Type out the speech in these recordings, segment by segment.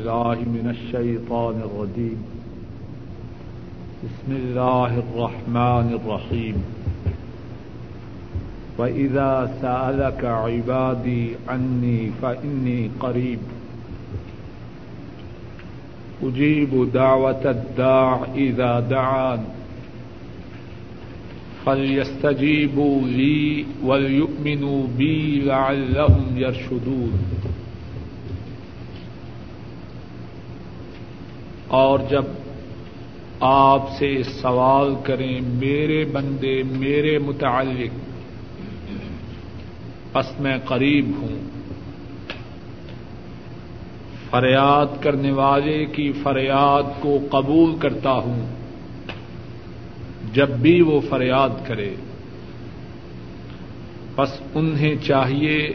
الله من الشيطان الرجيم. بسم الله الرحمن الرحيم. وإذا سألك عبادي عني فإني قريب. أجيب دعوة الداع إذا دعان. فليستجيبوا لي وليؤمنوا بي لعلهم يرشدون. اور جب آپ سے سوال کریں میرے بندے، میرے متعلق، بس میں قریب ہوں۔ فریاد کرنے والے کی فریاد کو قبول کرتا ہوں۔ جب بھی وہ فریاد کرے، بس انہیں چاہیے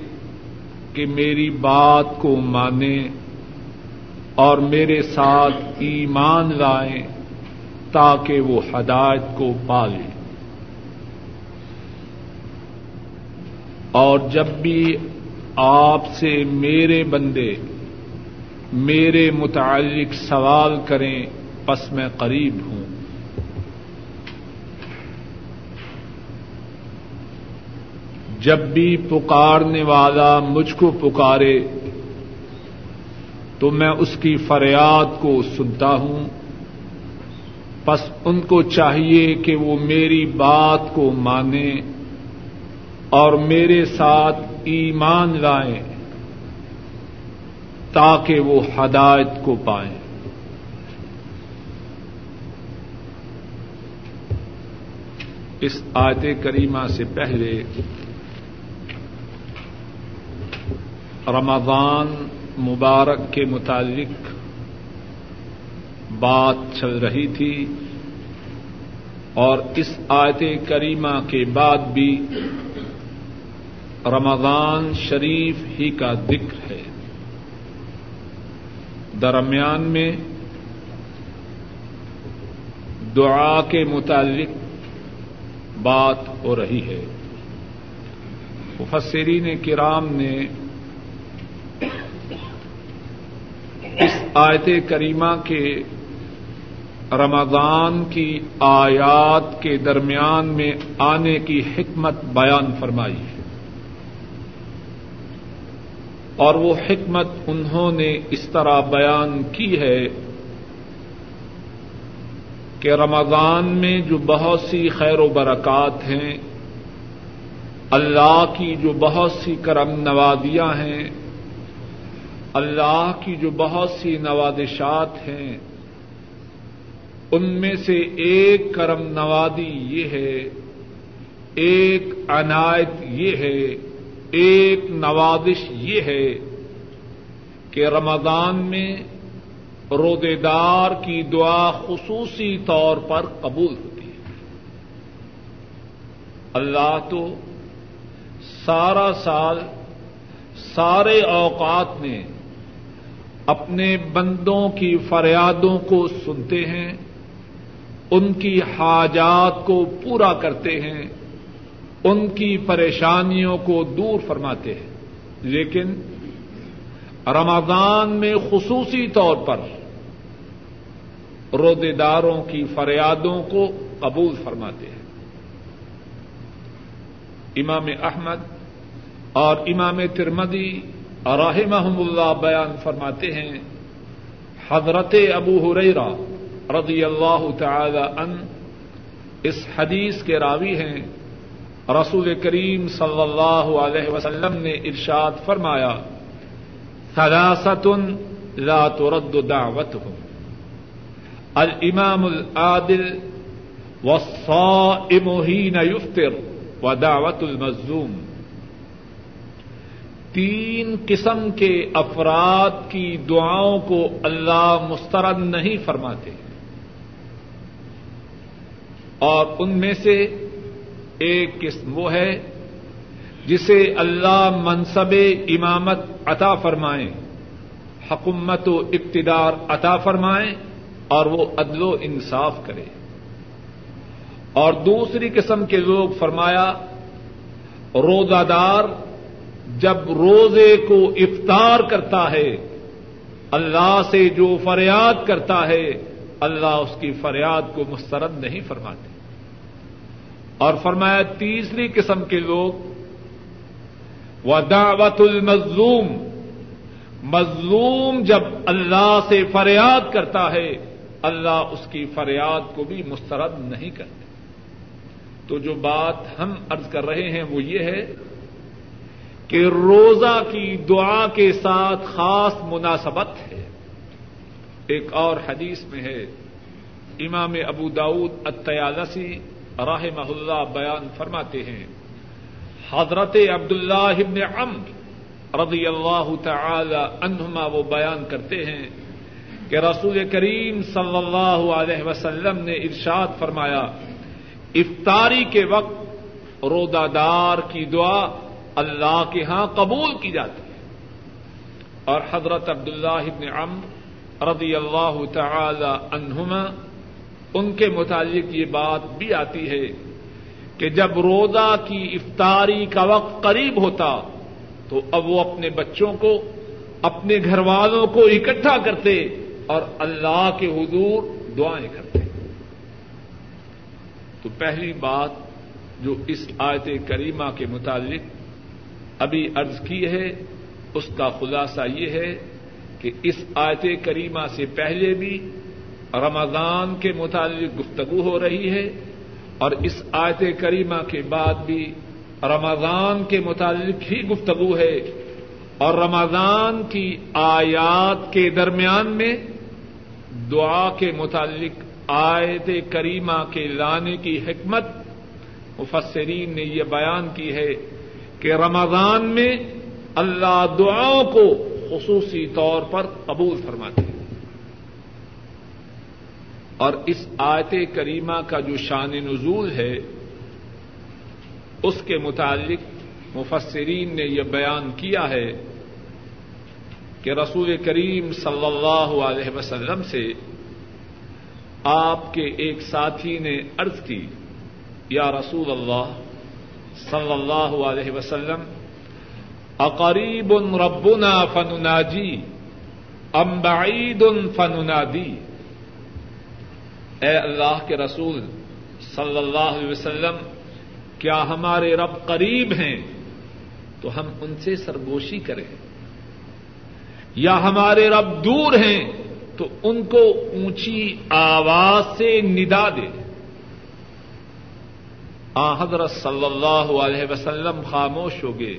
کہ میری بات کو مانیں اور میرے ساتھ ایمان لائیں تاکہ وہ ہدایت کو پالیں اور جب بھی آپ سے میرے بندے میرے متعلق سوال کریں، پس میں قریب ہوں۔ جب بھی پکارنے والا مجھ کو پکارے تو میں اس کی فریاد کو سنتا ہوں۔ بس ان کو چاہیے کہ وہ میری بات کو مانیں اور میرے ساتھ ایمان لائیں تاکہ وہ ہدایت کو پائیں۔ اس آیت کریمہ سے پہلے رمضان مبارک کے متعلق بات چل رہی تھی اور اس آیت کریمہ کے بعد بھی رمضان شریف ہی کا ذکر ہے۔ درمیان میں دعا کے متعلق بات ہو رہی ہے۔ مفسرین کرام نے اس آیت کریمہ کے رمضان کی آیات کے درمیان میں آنے کی حکمت بیان فرمائی ہے۔ اور وہ حکمت انہوں نے اس طرح بیان کی ہے کہ رمضان میں جو بہت سی خیر و برکات ہیں، اللہ کی جو بہت سی کرم نوازیاں ہیں اللہ کی جو بہت سی نوازشات ہیں، ان میں سے ایک کرم نوازی یہ ہے، ایک عنایت یہ ہے، ایک نوازش یہ ہے کہ رمضان میں رودے دار کی دعا خصوصی طور پر قبول ہوتی ہے۔ اللہ تو سارا سال، سارے اوقات میں اپنے بندوں کی فریادوں کو سنتے ہیں، ان کی حاجات کو پورا کرتے ہیں، ان کی پریشانیوں کو دور فرماتے ہیں۔ لیکن رمضان میں خصوصی طور پر رودے داروں کی فریادوں کو قبول فرماتے ہیں۔ امام احمد اور امام ترمدی رحمہم اللہ بیان فرماتے ہیں، حضرت ابو ہریرا رضی اللہ تعالی ان اس حدیث کے راوی ہیں۔ رسول کریم صلی اللہ علیہ وسلم نے ارشاد فرمایا ثلاثت لا ترد دعوتهم. الامام العادل والصائم حين يفطر ودعوت المظلوم۔ تین قسم کے افراد کی دعاؤں کو اللہ مسترد نہیں فرماتے۔ اور ان میں سے ایک قسم وہ ہے جسے اللہ منصب امامت عطا فرمائیں، حکومت و اقتدار عطا فرمائیں اور وہ عدل و انصاف کرے۔ اور دوسری قسم کے لوگ فرمایا، روزہ دار جب روزے کو افطار کرتا ہے، اللہ سے جو فریاد کرتا ہے، اللہ اس کی فریاد کو مسترد نہیں فرماتے۔ اور فرمایا، تیسری قسم کے لوگ و دعوت المظلوم، مظلوم جب اللہ سے فریاد کرتا ہے، اللہ اس کی فریاد کو بھی مسترد نہیں کرتے۔ تو جو بات ہم ارض کر رہے ہیں وہ یہ ہے کہ روزہ کی دعا کے ساتھ خاص مناسبت ہے۔ ایک اور حدیث میں ہے، امام ابو داود اتیالسی راہ اللہ بیان فرماتے ہیں، حضرت عبد اللہ ابن عمر رضی اللہ تعالی عنہما وہ بیان کرتے ہیں کہ رسول کریم صلی اللہ علیہ وسلم نے ارشاد فرمایا، افطاری کے وقت رودا دار کی دعا اللہ کے ہاں قبول کی جاتی ہے۔ اور حضرت عبد اللہ ابن عمر رضی اللہ تعالی عنہما، ان کے متعلق یہ بات بھی آتی ہے کہ جب روزہ کی افطاری کا وقت قریب ہوتا تو اب وہ اپنے بچوں کو، اپنے گھر والوں کو اکٹھا کرتے اور اللہ کے حضور دعائیں کرتے۔ تو پہلی بات جو اس آیت کریمہ کے متعلق ابھی ارض کی ہے، اس کا خلاصہ یہ ہے کہ اس آیت کریمہ سے پہلے بھی رمضان کے متعلق گفتگو ہو رہی ہے اور اس آیت کریمہ کے بعد بھی رمضان کے متعلق ہی گفتگو ہے اور رمضان کی آیات کے درمیان میں دعا کے متعلق آیت کریمہ کے لانے کی حکمت مفسرین نے یہ بیان کی ہے۔ کہ رمضان میں اللہ دعاؤں کو خصوصی طور پر قبول فرماتے ہیں۔ اور اس آیت کریمہ کا جو شان نزول ہے، اس کے متعلق مفسرین نے یہ بیان کیا ہے کہ رسول کریم صلی اللہ علیہ وسلم سے آپ کے ایک ساتھی نے ارض کی، یا رسول اللہ صلی اللہ علیہ وسلم اقریب ربنا فنناجی ام بعید فننادی اے اللہ کے رسول صلی اللہ علیہ وسلم، کیا ہمارے رب قریب ہیں؟ تو ہم ان سے سرگوشی کریں۔ یا ہمارے رب دور ہیں، تو ان کو اونچی آواز سے ندا دے۔ آ حضرت صلی اللہ علیہ وسلم خاموش ہو گئے۔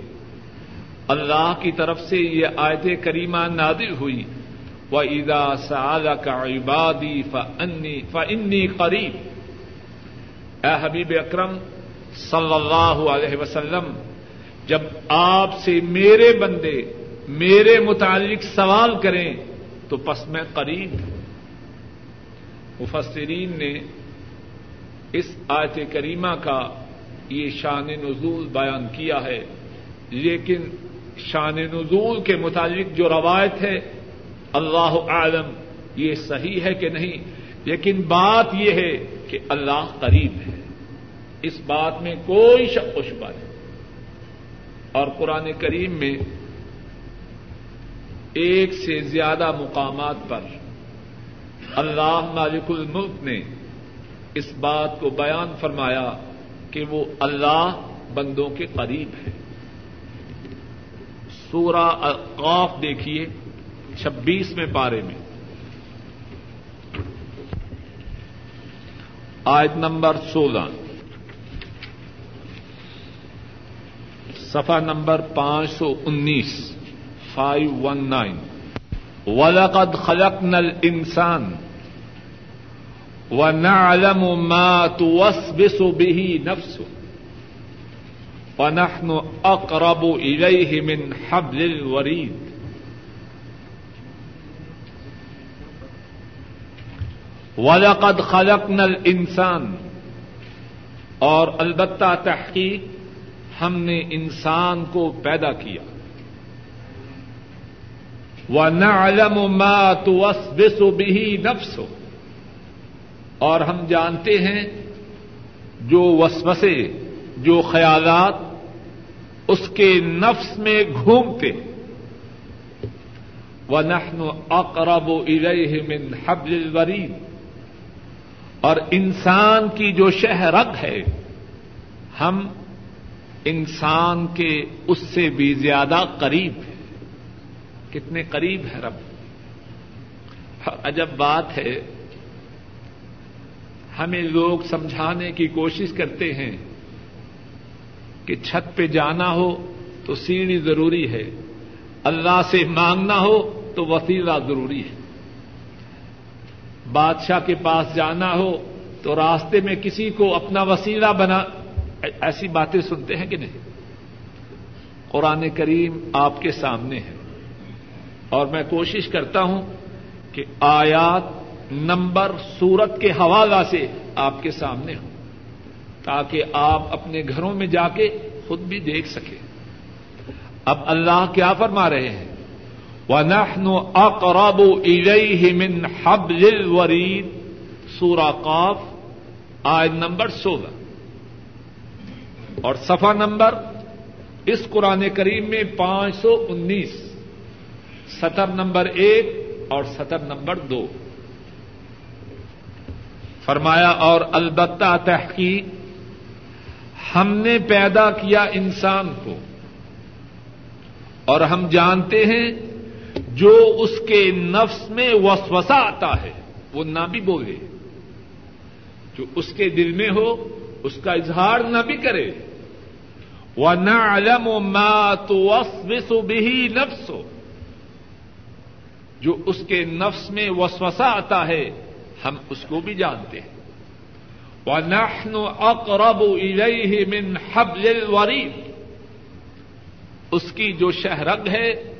اللہ کی طرف سے یہ آیت کریمہ نادل ہوئی۔ و ادا سال کا عبادی فنی قریب اے حبیب اکرم، صلی اللہ علیہ وسلم، جب آپ سے میرے بندے، میرے متعلق سوال کریں، تو پس میں قریب۔ مفسرین نے اس آیت کریمہ کا یہ شان نزول بیان کیا ہے۔ لیکن شان نزول کے متعلق جو روایت ہے، اللہ عالم یہ صحیح ہے کہ نہیں، لیکن بات یہ ہے کہ اللہ قریب ہے۔ اس بات میں کوئی شک و شبہ نہیں۔ اور قرآن کریم میں ایک سے زیادہ مقامات پر اللہ مالک الملک نے اس بات کو بیان فرمایا کہ وہ اللہ بندوں کے قریب ہے۔ سورہ قاف دیکھیے، چھبیس میں پارے میں۔ آیت نمبر سولہ۔ سفا نمبر پانچ سو انیس۔ Five one nine. ولقد خلق نل انسان و ما توسبس به نفسه. ونحن اقرب اليه من حبل الوريد. ولقد خلقنا الانسان اور البتہ تحقیق ہم نے انسان کو پیدا کیا. وہ نعلم ما توسوس به نفسه. اور ہم جانتے ہیں جو وسوسے، جو خیالات اس کے نفس میں گھومتے و نخن اقرب الیہ من حبل الورید اور انسان کی جو شہ رگ ہے، ہم انسان کے اس سے بھی زیادہ قریب ہے کتنے قریب ہے رب۔ عجب بات ہے ہمیں لوگ سمجھانے کی کوشش کرتے ہیں کہ چھت پہ جانا ہو تو سیڑھی ضروری ہے، اللہ سے مانگنا ہو تو وسیلہ ضروری ہے۔ بادشاہ کے پاس جانا ہو تو راستے میں کسی کو اپنا وسیلہ بنا، ایسی باتیں سنتے ہیں کہ نہیں؟ قرآن کریم آپ کے سامنے ہے۔ اور میں کوشش کرتا ہوں کہ آیات نمبر سورت کے حوالہ سے آپ کے سامنے ہوں، تاکہ آپ اپنے گھروں میں جا کے خود بھی دیکھ سکیں۔ اب اللہ کیا فرما رہے ہیں؟ وَنَحْنُ أَقْرَبُ إِلَيْهِ مِنْ حَبْلِ الْوَرِيدِ۔ سورہ قاف، آیت نمبر سولہ۔ اور صفحہ نمبر اس قرآن کریم میں پانچ سو انیس۔ سطر نمبر ایک اور سطر نمبر دو۔ فرمایا، اور البتہ تحقیق، ہم نے پیدا کیا انسان کو، اور ہم جانتے ہیں جو اس کے نفس میں وسوسہ آتا ہے، وہ نہ بھی بولے جو اس کے دل میں ہو، اس کا اظہار نہ بھی کرے وہ نہ علم و مات بھی نفس ہو جو اس کے نفس میں وسوسہ آتا ہے ہم اس کو بھی جانتے ہیں۔ وَنَحْنُ أَقْرَبُ إِلَيْهِ مِنْ حَبْلِ الْوَرِيدِ۔ اس کی جو شہرگ ہے،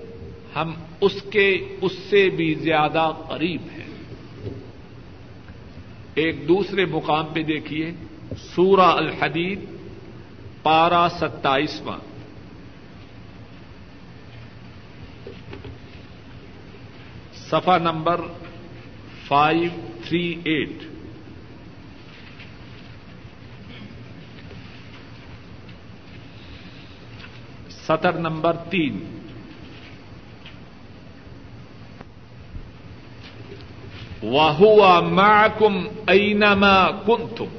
ہم اس کے، اس سے بھی زیادہ قریب ہیں۔ ایک دوسرے مقام پہ دیکھیے، سورہ الحدید پارا ستائیسواں۔ سفا نمبر فائیو۔ تھری ایٹ سطر نمبر تین واہوا معکم اینما کنتم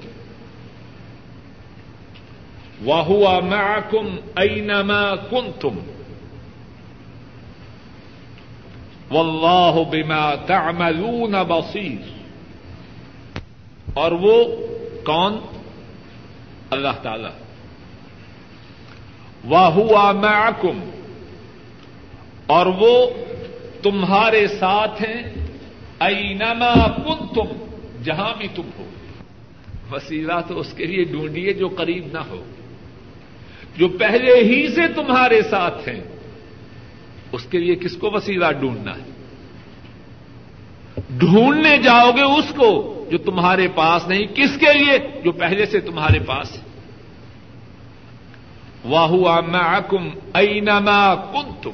واہوا معکم اینما کنتم واللہ بما تعملون بصیر اور وہ کون؟ اللہ تعالی۔ واہوا معکم اور وہ تمہارے ساتھ ہیں۔ اینما کن تم جہاں بھی تم ہو۔ وسیلہ تو اس کے لیے ڈھونڈیے جو قریب نہ ہو۔ جو پہلے ہی سے تمہارے ساتھ ہیں۔ اس کے لیے کس کو وسیلہ ڈھونڈنا ہے؟ ڈھونڈنے جاؤ گے اس کو۔ جو تمہارے پاس نہیں، کس کے لیے؟ جو پہلے سے تمہارے پاس ہے۔ واہوا معکم اینما کن تم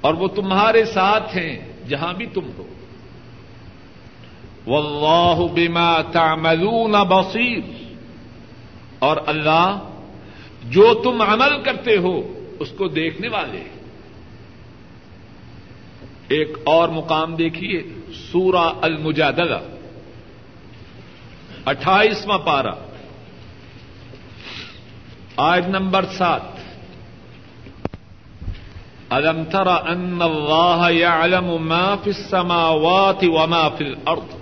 اور وہ تمہارے ساتھ ہیں، جہاں بھی تم ہو۔ واللہ بما تعملون بصیر اور اللہ، جو تم عمل کرتے ہو، اس کو دیکھنے والے ہیں۔ ایک اور مقام دیکھیے، سورہ المجادلہ، اٹھائیسواں پارہ آج نمبر سات۔ الم تر ان اللہ يعلم ما في السماوات وما في الارض؟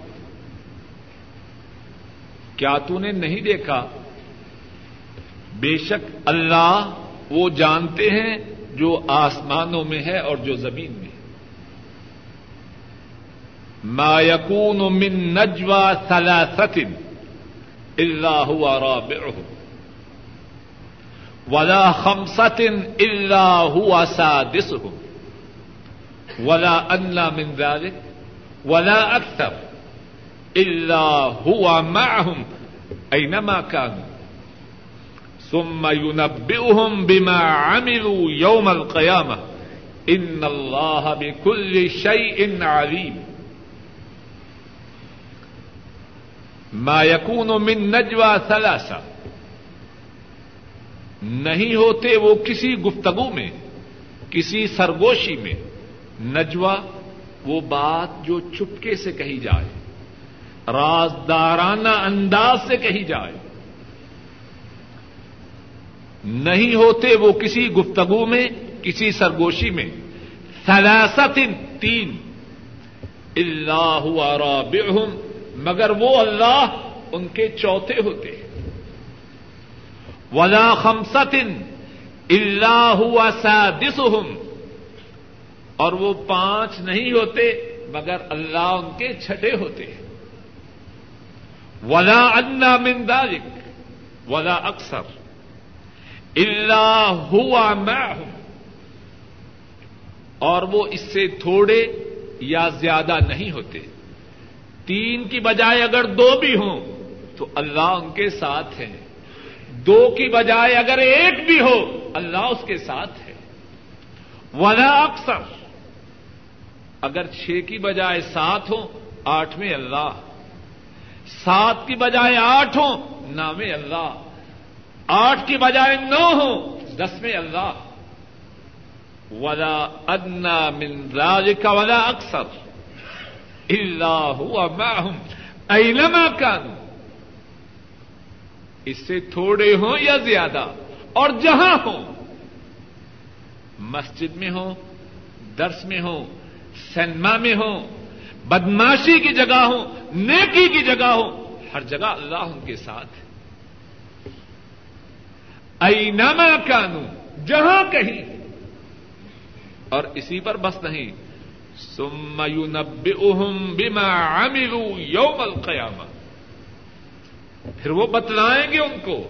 کیا تو نے نہیں دیکھا؟ بے شک اللہ وہ جانتے ہیں جو آسمانوں میں ہے اور جو زمین میں۔ ما يكون من نجوى ثلاثة الا هو رابعهم. ولا خمسة إلا هو سادسهم. ولا أدنى من ذلك. ولا أكثر إلا هو معهم أينما كانوا. ثم ينبئهم بما عملوا يوم القيامة. إن الله بكل شيء عليم. ما يكون من نجوى ثلاثة نہیں ہوتے وہ کسی گفتگو میں، کسی سرگوشی میں۔ نجوا وہ بات جو چپکے سے کہی جائے، رازدارانہ انداز سے کہی جائے۔ نہیں ہوتے وہ کسی گفتگو میں، کسی سرگوشی میں۔ سلاست تین۔ اللہ رابعہم مگر وہ اللہ ان کے چوتھے ہوتے ولا خمسط اللہ سادسہم اور وہ پانچ نہیں ہوتے مگر اللہ ان کے چھٹے ہوتے ولا انا من ذلك ولا اکثر اللہ ہوا میں ہوں اور وہ اس سے تھوڑے یا زیادہ نہیں ہوتے۔ تین کی بجائے اگر دو بھی ہوں تو اللہ ان کے ساتھ ہے دو کی بجائے اگر ایک بھی ہو، اللہ اس کے ساتھ ہے۔ ولا اکثر اگر چھ کی بجائے سات ہوں آٹھویں اللہ۔ سات کی بجائے آٹھ ہوں نام اللہ۔ آٹھ کی بجائے نو ہو دسویں اللہ۔ ولا ادنا من کا ولا اکثر اللہ ہوا معہم اینما کانوا اس سے تھوڑے ہوں یا زیادہ؟ اور جہاں ہوں؟ مسجد میں ہوں، درس میں ہوں سنما میں ہوں، بدماشی کی جگہ ہو نیکی کی جگہ ہو ہر جگہ اللہ ان کے ساتھ۔ اینما کانو جہاں کہیں۔ اور اسی پر بس نہیں۔ سم یونبئہم بما عملوا یوم القیامہ پھر وہ بتلائیں گے ان کو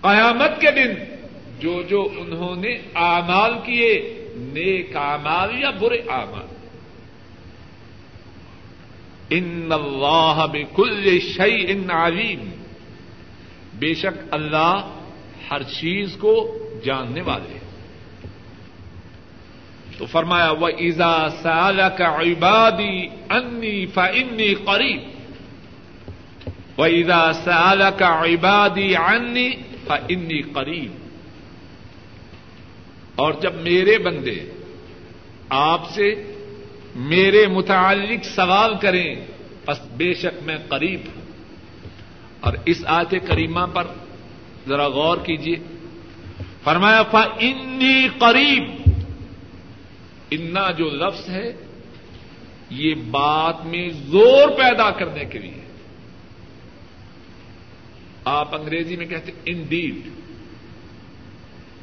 قیامت کے دن جو جو انہوں نے اعمال کیے، نیک اعمال یا برے اعمال. ان اللہ بکل شیء علیم. بے شک اللہ ہر چیز کو جاننے والے تو فرمایا وہ ایزا سال کا عبادی انی فنی قریب و ایزا سال کا عبادی انی فنی قریب اور جب میرے بندے آپ سے میرے متعلق سوال کریں، بس بے شک میں قریب ہوں. اور اس آیت کریمہ پر ذرا غور کیجیے فرمایا فا انی قریب انا جو لفظ ہے، یہ بات میں زور پیدا کرنے کے لیے۔ آپ انگریزی میں کہتے انڈیڈ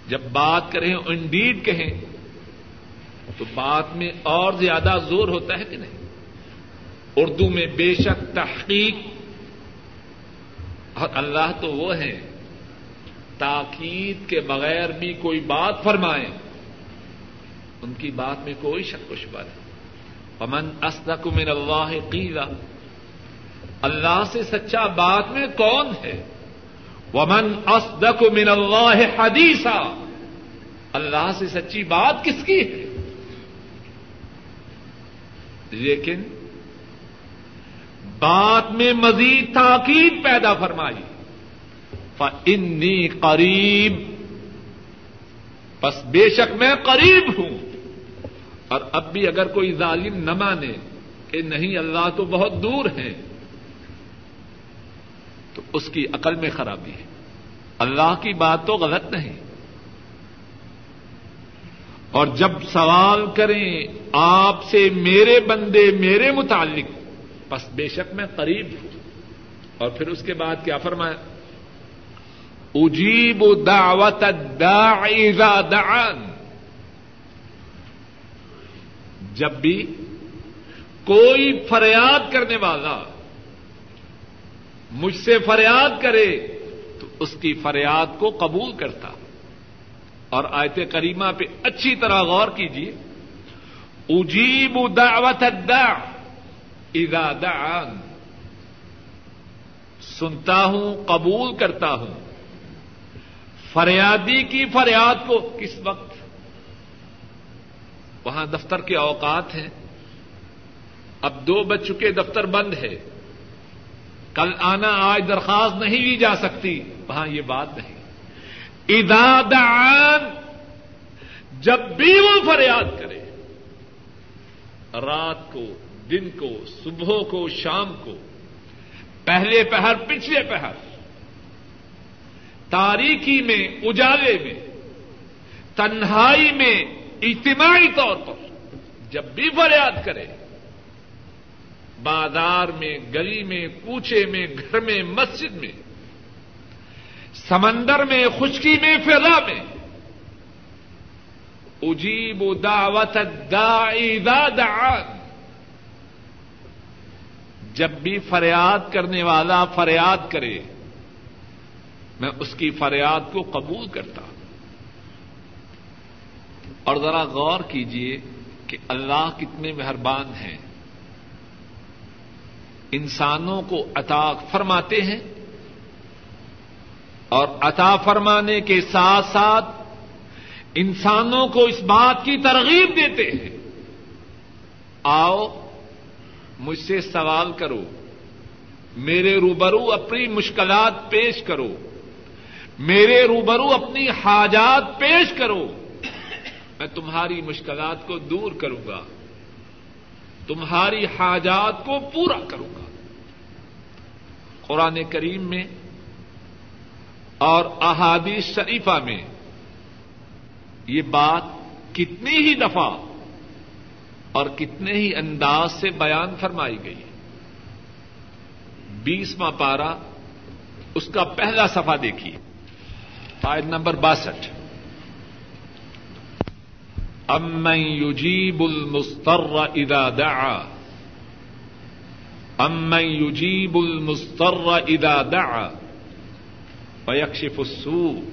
جب بات کریں انڈیڈ کہیں، تو بات میں اور زیادہ زور ہوتا ہے کہ نہیں؟ اردو میں بے شک تحقیق۔ اور اللہ تو وہ ہیں، تاکید کے بغیر بھی کوئی بات فرمائے۔ ان کی بات میں کوئی شک و شبہ نہیں۔ امن اسدق من اللہ قیلا اللہ سے سچا بات میں کون ہے؟ ومن اسدق من اللہ حدیثا اللہ سے سچی بات کس کی ہے؟ لیکن بات میں مزید تاکید پیدا فرمائی۔ انی قریب بس بے شک میں قریب ہوں۔ اور اب بھی اگر کوئی ظالم نہ مانے کہ نہیں، اللہ تو بہت دور ہے، تو اس کی عقل میں خرابی ہے۔ اللہ کی بات تو غلط نہیں۔ اور جب سوال کریں آپ سے میرے بندے، میرے متعلق بس بے شک میں قریب ہوں۔ اور پھر اس کے بعد کیا فرمایا اجیب دعوت الداعی اذا دعان۔ جب بھی کوئی فریاد کرنے والا مجھ سے فریاد کرے تو اس کی فریاد کو قبول کرتا۔ اور آیت کریمہ پہ اچھی طرح غور کیجیے۔ اجیب دعوت الداع اذا دعان سنتا ہوں، قبول کرتا ہوں۔ فریادی کی فریاد کو کس وقت وہاں دفتر کے اوقات ہیں۔ اب دو بج چکے، دفتر بند ہے۔ کل آنا، آج درخواست نہیں لی جا سکتی۔ وہاں یہ بات نہیں۔ ادادان جب بھی وہ فریاد کرے۔ رات کو، دن کو، صبح کو، شام کو۔ پہلے پہر، پچھلے پہر۔ تاریخی میں، اجالے میں۔ تنہائی میں اجتماعی طور پر جب بھی فریاد کرے، بازار میں، گلی میں، کوچے میں، گھر میں، مسجد میں، سمندر میں، خشکی میں، فضا میں، اجیب دعوت دعان۔ جب بھی فریاد کرنے والا فریاد کرے، میں اس کی فریاد کو قبول کرتا ہوں۔ اور ذرا غور کیجیے کہ اللہ کتنے مہربان ہیں۔ انسانوں کو عطا فرماتے ہیں اور عطا فرمانے کے ساتھ ساتھ انسانوں کو اس بات کی ترغیب دیتے ہیں۔ آؤ مجھ سے سوال کرو، میرے روبرو اپنی مشکلات پیش کرو، میرے روبرو اپنی حاجات پیش کرو۔ میں تمہاری مشکلات کو دور کروں گا، تمہاری حاجات کو پورا کروں گا۔ قرآن کریم میں اور احادیث شریفہ میں یہ بات کتنی ہی دفعہ اور کتنے ہی انداز سے بیان فرمائی گئی بیسواں پارا اس کا پہلا سفا دیکھیے آئٹ نمبر باسٹھ۔ امن یجیب المستر اذا دعا امن یجیب المستر اذا دعا ويكشف السوء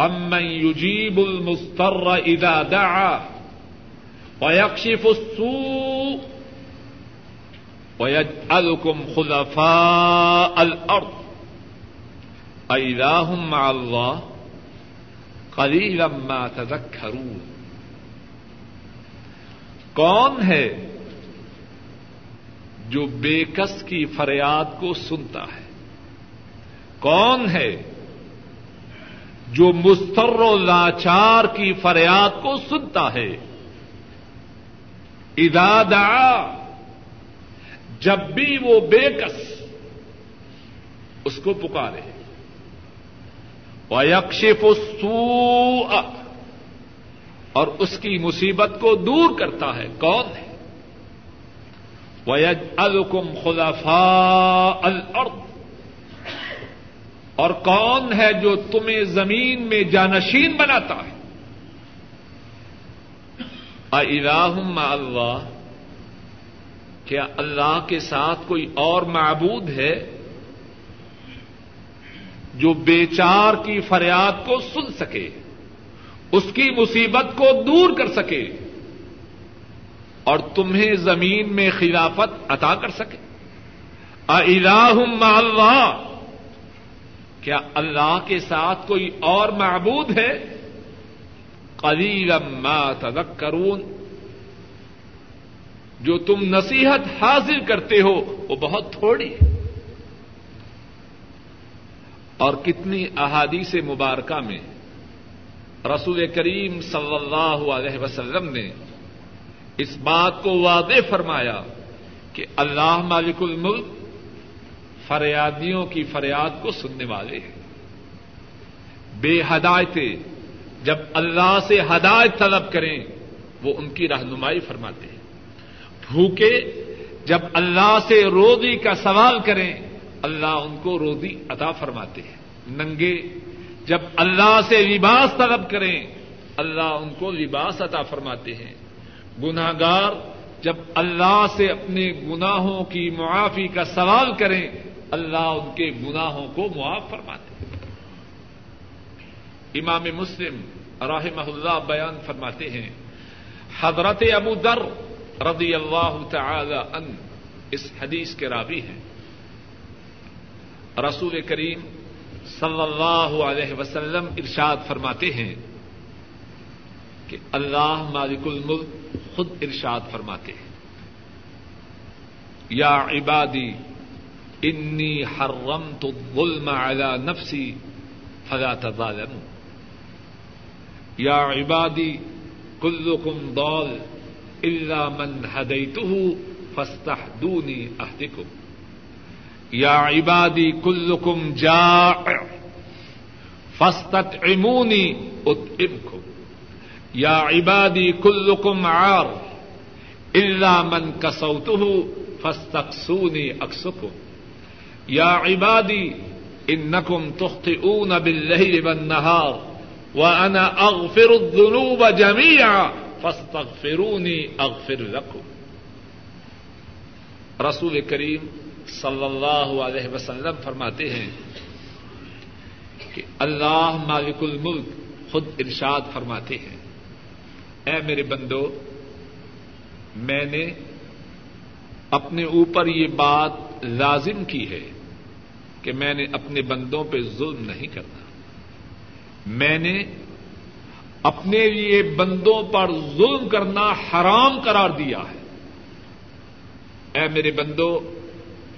امن یجیب المستر اذا دعا ويكشف السوء ويجعلكم خلفاء الأرض أإله مع الله قليلا ما تذكرون۔ کون ہے جو بے کس کی فریاد کو سنتا ہے؟ کون ہے جو مستر و لاچار کی فریاد کو سنتا ہے؟ ادا جب بھی وہ بے کس، اس کو پکارے۔ ویکشف سو اور اس کی مصیبت کو دور کرتا ہے۔ کون ہے؟ ویج الکم خلافا الارض اور کون ہے جو تمہیں زمین میں جانشین بناتا ہے؟ الہم اللہ۔ کیا اللہ کے ساتھ کوئی اور معبود ہے؟ جو بیچار کی فریاد کو سن سکے، اس کی مصیبت کو دور کر سکے اور تمہیں زمین میں خلافت عطا کر سکے۔ الہم اللہ، کیا اللہ کے ساتھ کوئی اور معبود ہے؟ ما تذکرون، جو تم نصیحت حاصل کرتے ہو، وہ بہت تھوڑی ہے۔ اور کتنی احادیث مبارکہ میں رسول کریم صلی اللہ علیہ وسلم نے اس بات کو واضح فرمایا کہ اللہ مالک الملک فریادیوں کی فریاد کو سننے والے ہیں۔ بے ہدایتیں جب اللہ سے ہدایت طلب کریں، وہ ان کی رہنمائی فرماتے ہیں۔ بھوکے جب اللہ سے روزی کا سوال کریں اللہ ان کو روزی عطا فرماتے ہیں۔ ننگے، جب اللہ سے لباس طلب کریں، اللہ ان کو لباس عطا فرماتے ہیں۔ گناگار جب اللہ سے اپنے گناہوں کی معافی کا سوال کریں، اللہ ان کے گناہوں کو معاف فرماتے ہیں۔ امام مسلم رحمہ اللہ بیان فرماتے ہیں، حضرت ابو در رضی اللہ تعالی ان اس حدیث کے رابی ہیں۔ رسول کریم صلی اللہ علیہ وسلم ارشاد فرماتے ہیں کہ اللہ مالک الملک خود ارشاد فرماتے ہیں۔ یا عبادی، انی حرمت الظلم على نفسی فلا تظالموا یا عبادی، کلکم دول الا من هديته فاستهدوني اهدكم یا عبادی کلکم جائع فاستطعموني اطعمكم یا عبادی کلکم عار الا من کسوته فاستقسوني اکسکم یا عبادی انکم تخطئون بالليل والنهار وانا اغفر الذنوب جميعا فاستغفروني اغفر لكم رسول کریم صلی اللہ علیہ وسلم فرماتے ہیں کہ اللہ مالک الملک خود ارشاد فرماتے ہیں۔ اے میرے بندو، میں نے اپنے اوپر یہ بات لازم کی ہے کہ میں نے اپنے بندوں پہ ظلم نہیں کرنا۔ میں نے اپنے لیے بندوں پر ظلم کرنا حرام قرار دیا ہے۔ اے میرے بندو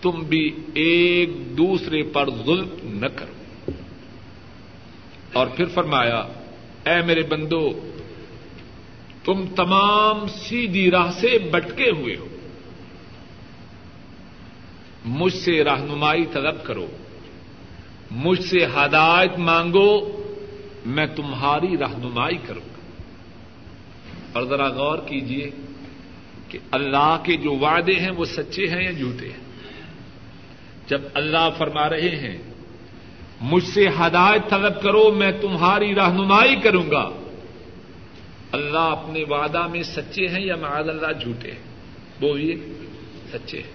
تم بھی ایک دوسرے پر ظلم نہ کرو۔ اور پھر فرمایا، اے میرے بندو، تم تمام سیدھی راہ سے بٹکے ہوئے ہو۔ مجھ سے رہنمائی طلب کرو۔ مجھ سے ہدایت مانگو، میں تمہاری رہنمائی کروں گا۔ اور ذرا غور کیجیے کہ اللہ کے جو وعدے ہیں وہ سچے ہیں یا جھوٹے ہیں۔ جب اللہ فرما رہے ہیں، مجھ سے ہدایت طلب کرو، میں تمہاری رہنمائی کروں گا۔ اللہ اپنے وعدہ میں سچے ہیں یا معاذ اللہ جھوٹے ہیں؟ وہ یہ سچے ہیں۔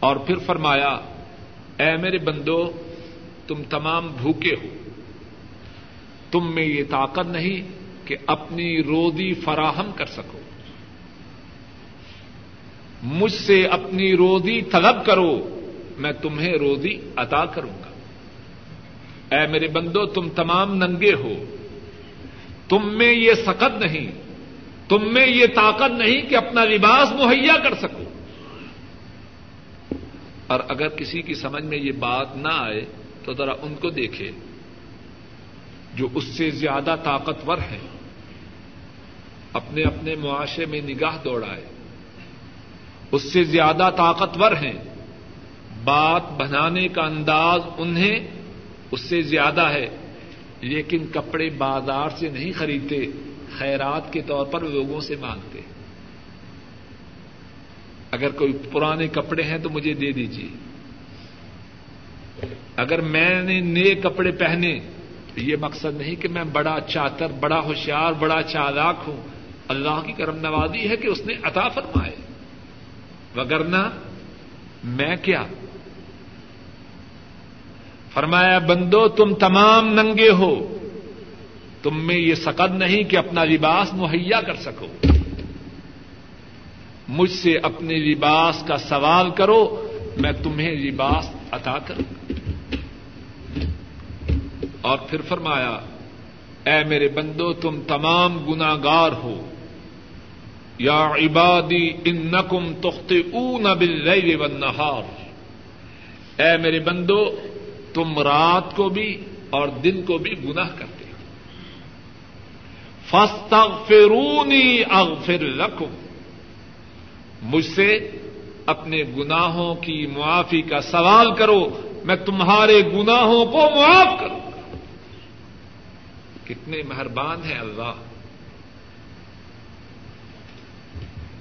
اور پھر فرمایا، اے میرے بندو، تم تمام بھوکے ہو۔ تم میں یہ طاقت نہیں کہ اپنی روزی فراہم کر سکو۔ مجھ سے اپنی روزی طلب کرو۔ میں تمہیں روزی عطا کروں گا۔ اے میرے بندو، تم تمام ننگے ہو۔ تم میں یہ سقت نہیں، تم میں یہ طاقت نہیں کہ اپنا لباس مہیا کر سکو۔ اور اگر کسی کی سمجھ میں یہ بات نہ آئے، تو ذرا ان کو دیکھے جو اس سے زیادہ طاقتور ہیں۔ اپنے اپنے معاشرے میں نگاہ دوڑائے۔ اس سے زیادہ طاقتور ہیں۔ بات بنانے کا انداز انہیں اس سے زیادہ ہے، لیکن کپڑے بازار سے نہیں خریدتے، خیرات کے طور پر لوگوں سے مانگتے۔ اگر کوئی پرانے کپڑے ہیں تو مجھے دے دیجیے۔ اگر میں نے نئے کپڑے پہنے یہ مقصد نہیں کہ میں بڑا چاتر، بڑا ہوشیار، بڑا چالاک ہوں۔ اللہ کی کرم نوازی ہے کہ اس نے عطا فرمائے۔ وگرنہ میں کیا؟ فرمایا، بندو، تم تمام ننگے ہو۔ تم میں یہ سقد نہیں کہ اپنا لباس مہیا کر سکو۔ مجھ سے اپنے لباس کا سوال کرو، میں تمہیں لباس عطا کروں۔ اور پھر فرمایا، اے میرے بندو، تم تمام گناگار ہو۔ یا عبادی ان نقم تخت اون بل والنہار۔ اے میرے بندو تم رات کو بھی اور دن کو بھی گناہ کرتے ہو۔ فستغفرونی اغفر لکم۔ مجھ سے اپنے گناہوں کی معافی کا سوال کرو۔ میں تمہارے گناہوں کو معاف کروں۔ گا کتنے مہربان ہیں اللہ۔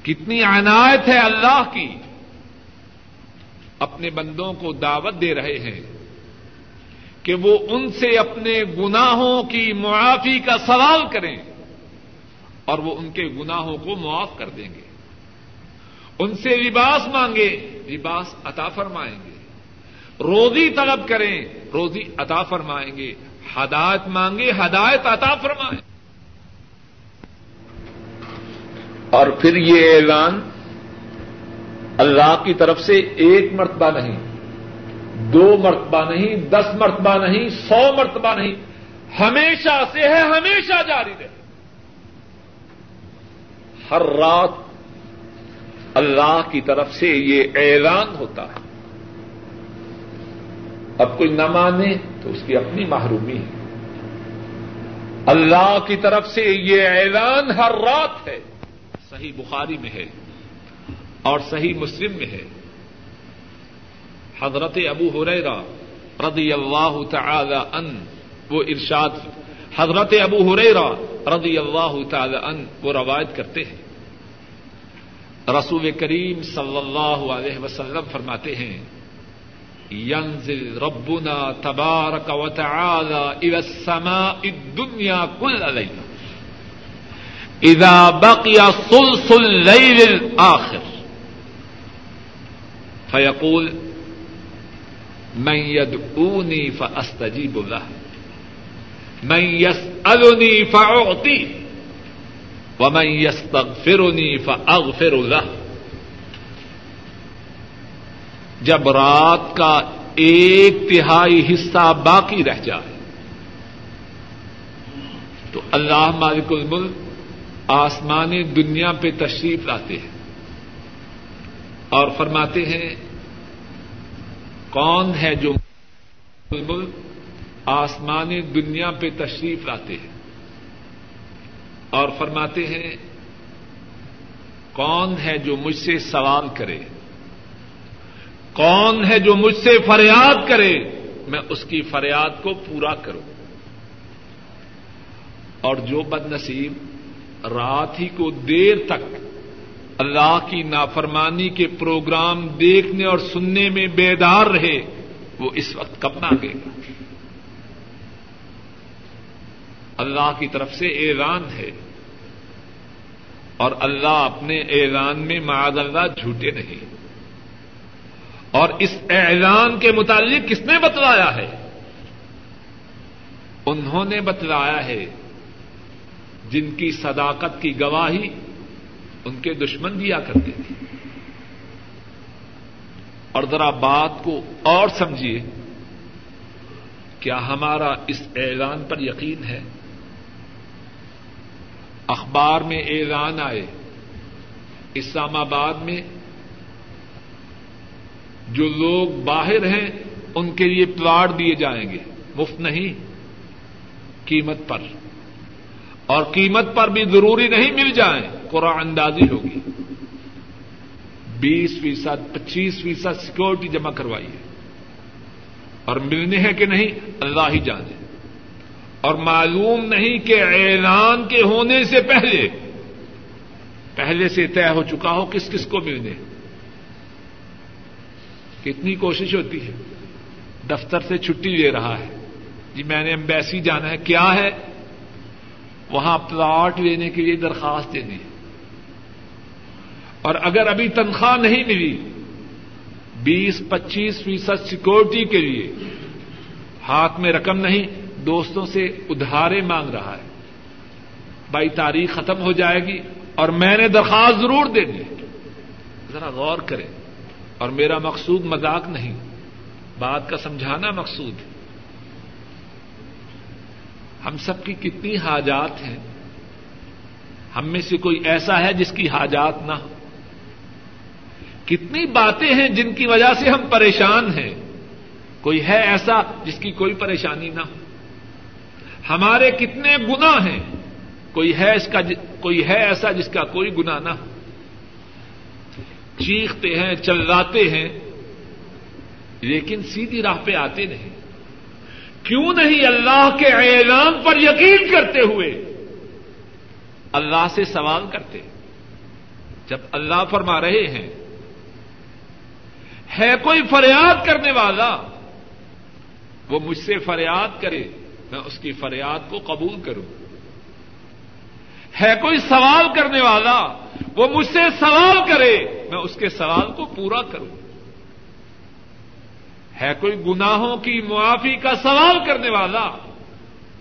کتنی عنایت ہے اللہ کی۔ اپنے بندوں کو دعوت دے رہے ہیں۔ کہ وہ ان سے اپنے گناہوں کی معافی کا سوال کریں اور وہ ان کے گناہوں کو معاف کر دیں گے۔ ان سے لباس مانگے لباس عطا فرمائیں گے۔ روزی طلب کریں، روزی عطا فرمائیں گے۔ ہدایت مانگے ہدایت عطا فرمائیں۔ اور پھر یہ اعلان اللہ کی طرف سے ایک مرتبہ نہیں۔ دو مرتبہ نہیں، دس مرتبہ نہیں، سو مرتبہ نہیں۔ ہمیشہ سے ہے، ہمیشہ جاری رہے۔ ہر رات اللہ کی طرف سے یہ اعلان ہوتا ہے۔ اب کوئی نہ مانے تو اس کی اپنی محرومی ہے۔ اللہ کی طرف سے یہ اعلان ہر رات ہے۔ صحیح بخاری میں ہے اور صحیح مسلم میں ہے۔ حضرت ابو ہریرا رضی اللہ تعالی ان وہ ارشاد حضرت ابو ہریرا رضی اللہ تعالی ان وہ روایت کرتے ہیں۔ رسول کریم صلی اللہ علیہ وسلم فرماتے ہیں ينزل ربنا تبارك وتعالى الى السماء الدنيا كل ليله اذا بقي ثلث الليل الاخر۔ فيقول من يدعوني فاستجيب له. من يسالني فاعطيه ومن يستغفرني فاغفر له. جب رات کا ایک تہائی حصہ باقی رہ جائے، تو اللہ مالک الملک آسمانی دنیا پہ تشریف لاتے ہیں اور فرماتے ہیں کون ہے جو ملک آسمانی دنیا پہ تشریف لاتے ہیں؟ اور فرماتے ہیں، کون ہے جو مجھ سے سوال کرے؟ کون ہے جو مجھ سے فریاد کرے؟ میں اس کی فریاد کو پورا کروں۔ اور جو بد نصیب رات ہی کو دیر تک اللہ کی نافرمانی کے پروگرام دیکھنے اور سننے میں بیدار رہے، وہ اس وقت کب مانگے گا اللہ کی طرف سے اعلان ہے اور اللہ اپنے اعلان میں معاذ اللہ جھوٹے نہیں۔ اور اس اعلان کے متعلق کس نے بتلایا ہے؟ انہوں نے بتلایا ہے جن کی صداقت کی گواہی ان کے دشمن دیا کرتے تھے۔ اور ذرا بات کو اور سمجھیے کیا ہمارا اس اعلان پر یقین ہے؟ اخبار میں اعلان آئے، اسلام آباد میں جو لوگ باہر ہیں ان کے لیے پلاٹ دیے جائیں گے۔ مفت نہیں، قیمت پر۔ اور قیمت پر بھی ضروری نہیں مل جائیں۔ قرآن اندازی ہوگی۔ بیس فیصد پچیس فیصد سیکورٹی جمع کروائیے۔ اور ملنے ہیں کہ نہیں؟ اللہ ہی جانے۔ اور معلوم نہیں کہ اعلان کے ہونے سے پہلے پہلے سے طے ہو چکا ہو کس کس کو ملنے۔ کتنی کوشش ہوتی ہے۔ دفتر سے چھٹی لے رہا ہے۔ جی میں نے امبیسی جانا ہے، کیا ہے؟ وہاں پلاٹ لینے کے لیے درخواست دینی ہے اور اگر ابھی تنخواہ نہیں ملی، بیس پچیس فیصد سیکورٹی کے لیے، ہاتھ میں رقم نہیں، دوستوں سے ادھارے مانگ رہا ہے۔ بھائی تاریخ ختم ہو جائے گی اور میں نے درخواست ضرور دینی ذرا غور کریں۔ اور میرا مقصود مذاق نہیں، بات کا سمجھانا مقصود ہے۔ ہم سب کی کتنی حاجات ہیں۔ ہم میں سے کوئی ایسا ہے جس کی حاجات نہ ہو۔ کتنی باتیں ہیں جن کی وجہ سے ہم پریشان ہیں۔ کوئی ہے ایسا جس کی کوئی پریشانی نہ ہو۔ ہمارے کتنے گنا ہیں۔ کوئی ہے اس کا کوئی ہے ایسا جس کا کوئی گنا نہ ہو۔ چیختے ہیں، چلاتے ہیں، لیکن سیدھی راہ پہ آتے نہیں۔ کیوں نہیں اللہ کے اعلان پر یقین کرتے ہوئے اللہ سے سوال کرتے؟ جب اللہ فرما رہے ہیں ہے کوئی فریاد کرنے والا؟ وہ مجھ سے فریاد کرے، میں اس کی فریاد کو قبول کروں۔ ہے کوئی سوال کرنے والا؟ وہ مجھ سے سوال کرے، میں اس کے سوال کو پورا کروں۔ ہے کوئی گناہوں کی معافی کا سوال کرنے والا؟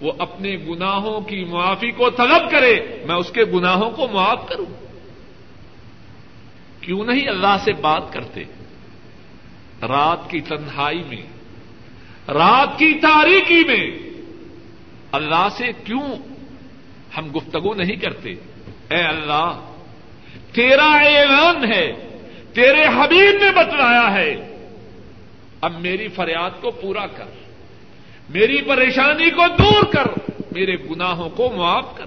وہ اپنے گناہوں کی معافی کو طلب کرے، میں اس کے گناہوں کو معاف کروں۔ کیوں نہیں اللہ سے بات کرتے؟ رات کی تنہائی میں، رات کی تاریکی میں۔ اللہ سے کیوں ہم گفتگو نہیں کرتے؟ اے اللہ، تیرا اعلان ہے، تیرے حبیب نے بتلایا ہے۔ اب میری فریاد کو پورا کر، میری پریشانی کو دور کر، میرے گناہوں کو معاف کر۔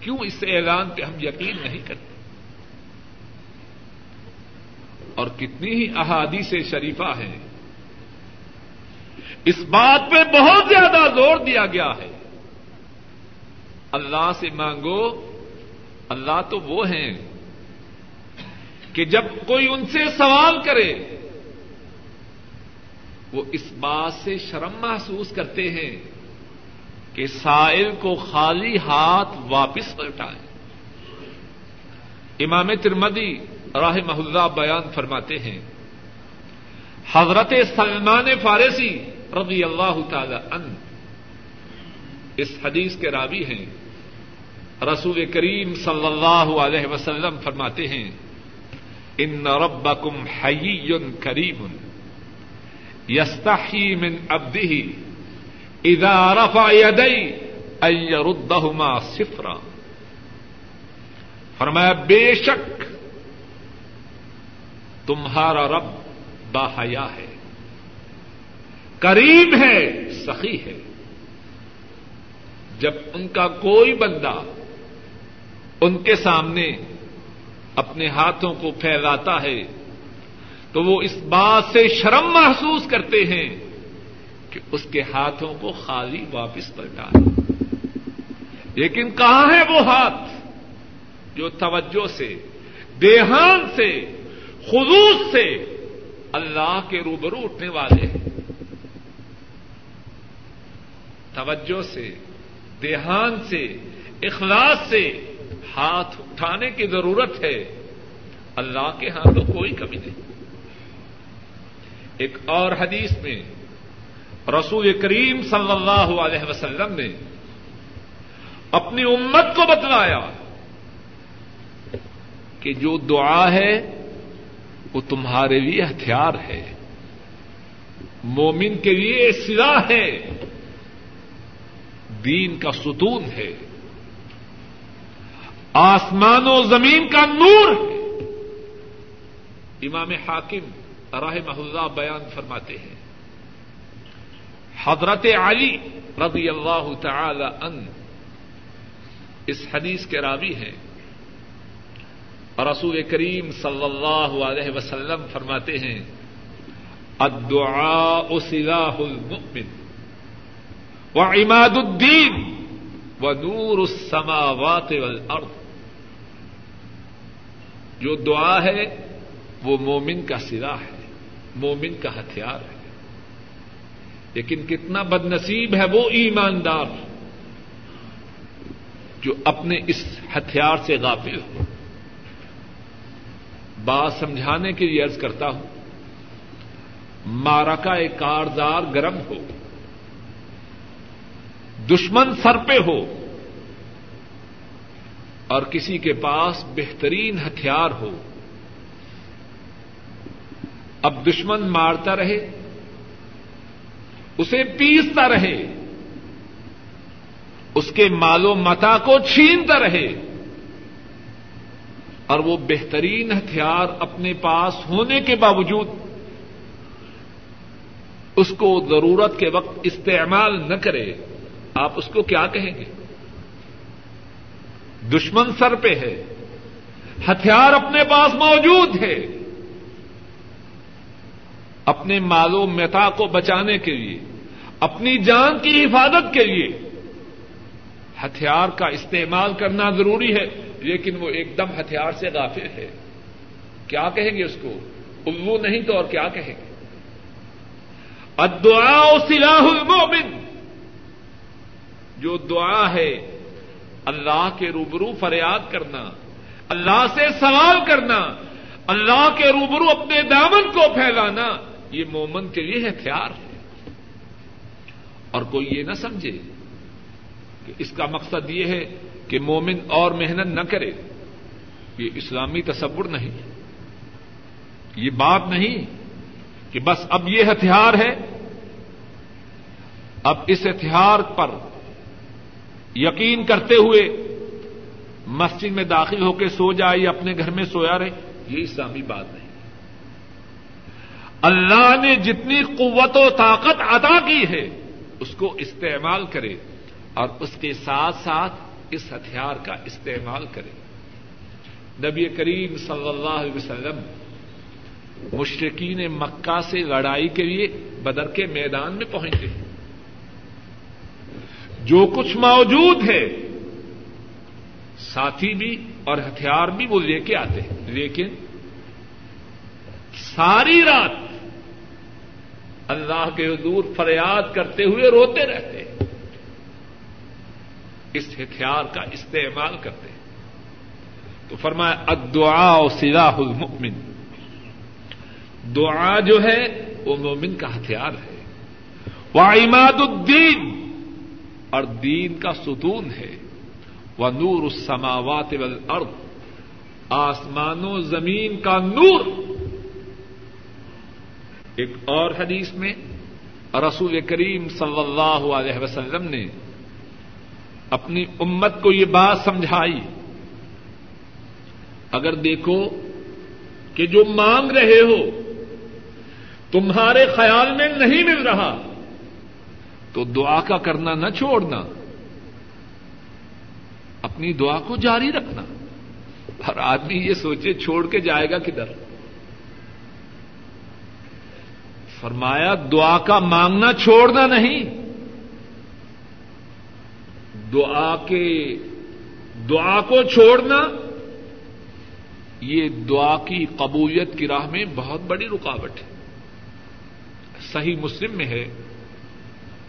کیوں اس اعلان پہ ہم یقین نہیں کرتے؟ اور کتنی ہی احادیث شریفہ ہیں۔ اس بات پہ بہت زیادہ زور دیا گیا ہے۔ اللہ سے مانگو، اللہ تو وہ ہیں کہ جب کوئی ان سے سوال کرے، وہ اس بات سے شرم محسوس کرتے ہیں کہ سائل کو خالی ہاتھ واپس پلٹائے امام ترمدی راہ محلہ بیان فرماتے ہیں۔ حضرت سلمان فارسی رضی اللہ تعالی ان اس حدیث کے راوی ہیں۔ رسول کریم صلی اللہ علیہ وسلم فرماتے ہیں، ان ربکم حی کریم یستحی من عبده اذا رفع یدی ان یردہما صفرا۔ فرمایا، بے شک تمہارا رب باحیا ہے۔ کریم ہے، سخی ہے۔ جب ان کا کوئی بندہ ان کے سامنے اپنے ہاتھوں کو پھیلاتا ہے، تو وہ اس بات سے شرم محسوس کرتے ہیں کہ اس کے ہاتھوں کو خالی واپس پلٹا۔ لیکن کہاں ہے وہ ہاتھ جو توجہ سے، دیہان سے خلوص سے اللہ کے روبرو اٹھنے والے ہیں۔ توجہ سے دیہان سے، اخلاص سے ہاتھ اٹھانے کی ضرورت ہے۔ اللہ کے ہاں تو کوئی کمی نہیں۔ ایک اور حدیث میں رسول کریم صلی اللہ علیہ وسلم نے اپنی امت کو بتلایا کہ جو دعا ہے وہ تمہارے لیے ہتھیار ہے۔ مومن کے لیے سلا ہے۔ دین کا ستون ہے۔ آسمان و زمین کا نور ہے۔ امام حاکم راہ محلہ بیان فرماتے ہیں۔ حضرت علی رضی اللہ تعالی ان اس حدیث کے راوی ہیں۔ رسول کریم صلی اللہ علیہ وسلم فرماتے ہیں، الدعاء سلاح المؤمن و عماد الدین و نور السماوات والارض۔ جو دعا ہے، وہ مومن کا سرا ہے، مومن کا ہتھیار ہے۔ لیکن کتنا بد نصیب ہے وہ ایماندار جو اپنے اس ہتھیار سے غافل ہو۔ بات سمجھانے کے لیے عرض کرتا ہوں مارا کا ایک کارزار گرم ہو، دشمن سر پہ ہو، اور کسی کے پاس بہترین ہتھیار ہو، اب دشمن مارتا رہے، اسے پیستا رہے، اس کے مالو متا کو چھینتا رہے۔ اور وہ بہترین ہتھیار اپنے پاس ہونے کے باوجود اس کو ضرورت کے وقت استعمال نہ کرے، آپ اس کو کیا کہیں گے؟ دشمن سر پہ ہے، ہتھیار اپنے پاس موجود ہے۔ اپنے مالو متا کو بچانے کے لیے، اپنی جان کی حفاظت کے لیے۔ ہتھیار کا استعمال کرنا ضروری ہے، لیکن وہ ایک دم ہتھیار سے غافل ہے۔ کیا کہیں گے اس کو؟ الو نہیں تو اور کیا کہیں گے؟ ادعا سلاح المومن جو دعا ہے، اللہ کے روبرو فریاد کرنا، اللہ سے سوال کرنا، اللہ کے روبرو اپنے دامن کو پھیلانا، یہ مومن کے لیے ہتھیار ہے۔ اور کوئی یہ نہ سمجھے کہ اس کا مقصد یہ ہے کہ مومن اور محنت نہ کرے، یہ اسلامی تصور نہیں۔ یہ بات نہیں کہ بس اب یہ ہتھیار ہے۔ اب اس ہتھیار پر یقین کرتے ہوئے مسجد میں داخل ہو کے سو جائے یا اپنے گھر میں سویا رہے، یہ اسلامی بات نہیں۔ اللہ نے جتنی قوت و طاقت عطا کی ہے، اس کو استعمال کرے۔ اور اس کے ساتھ ساتھ اس ہتھیار کا استعمال کرے۔ نبی کریم صلی اللہ علیہ وسلم مشرقین مکہ سے لڑائی کے لیے بدر کے میدان میں پہنچے۔ جو کچھ موجود ہے، ساتھی بھی اور ہتھیار بھی وہ لے کے آتے ہیں۔ لیکن ساری رات اللہ کے حضور فریاد کرتے ہوئے روتے رہتے اس ہتھیار کا استعمال کرتے ہیں۔ تو فرمایا ادعا سلاح المؤمن۔ دعا جو ہے، وہ مومن کا ہتھیار ہے۔ وہ عماد الدین اور دین کا ستون ہے۔ وہ نور السماوات والارض آسمان و زمین کا نور۔ ایک اور حدیث میں رسول کریم صلی اللہ علیہ وسلم نے اپنی امت کو یہ بات سمجھائی۔ اگر دیکھو کہ جو مانگ رہے ہو، تمہارے خیال میں نہیں مل رہا، تو دعا کا کرنا نہ چھوڑنا۔ اپنی دعا کو جاری رکھنا۔ ہر آدمی یہ سوچے چھوڑ کے جائے گا کدھر۔ فرمایا، دعا کا مانگنا چھوڑنا نہیں۔ دعا کے دعا کو چھوڑنا، یہ دعا کی قبولیت کی راہ میں بہت بڑی رکاوٹ ہے۔ صحیح مسلم میں ہے۔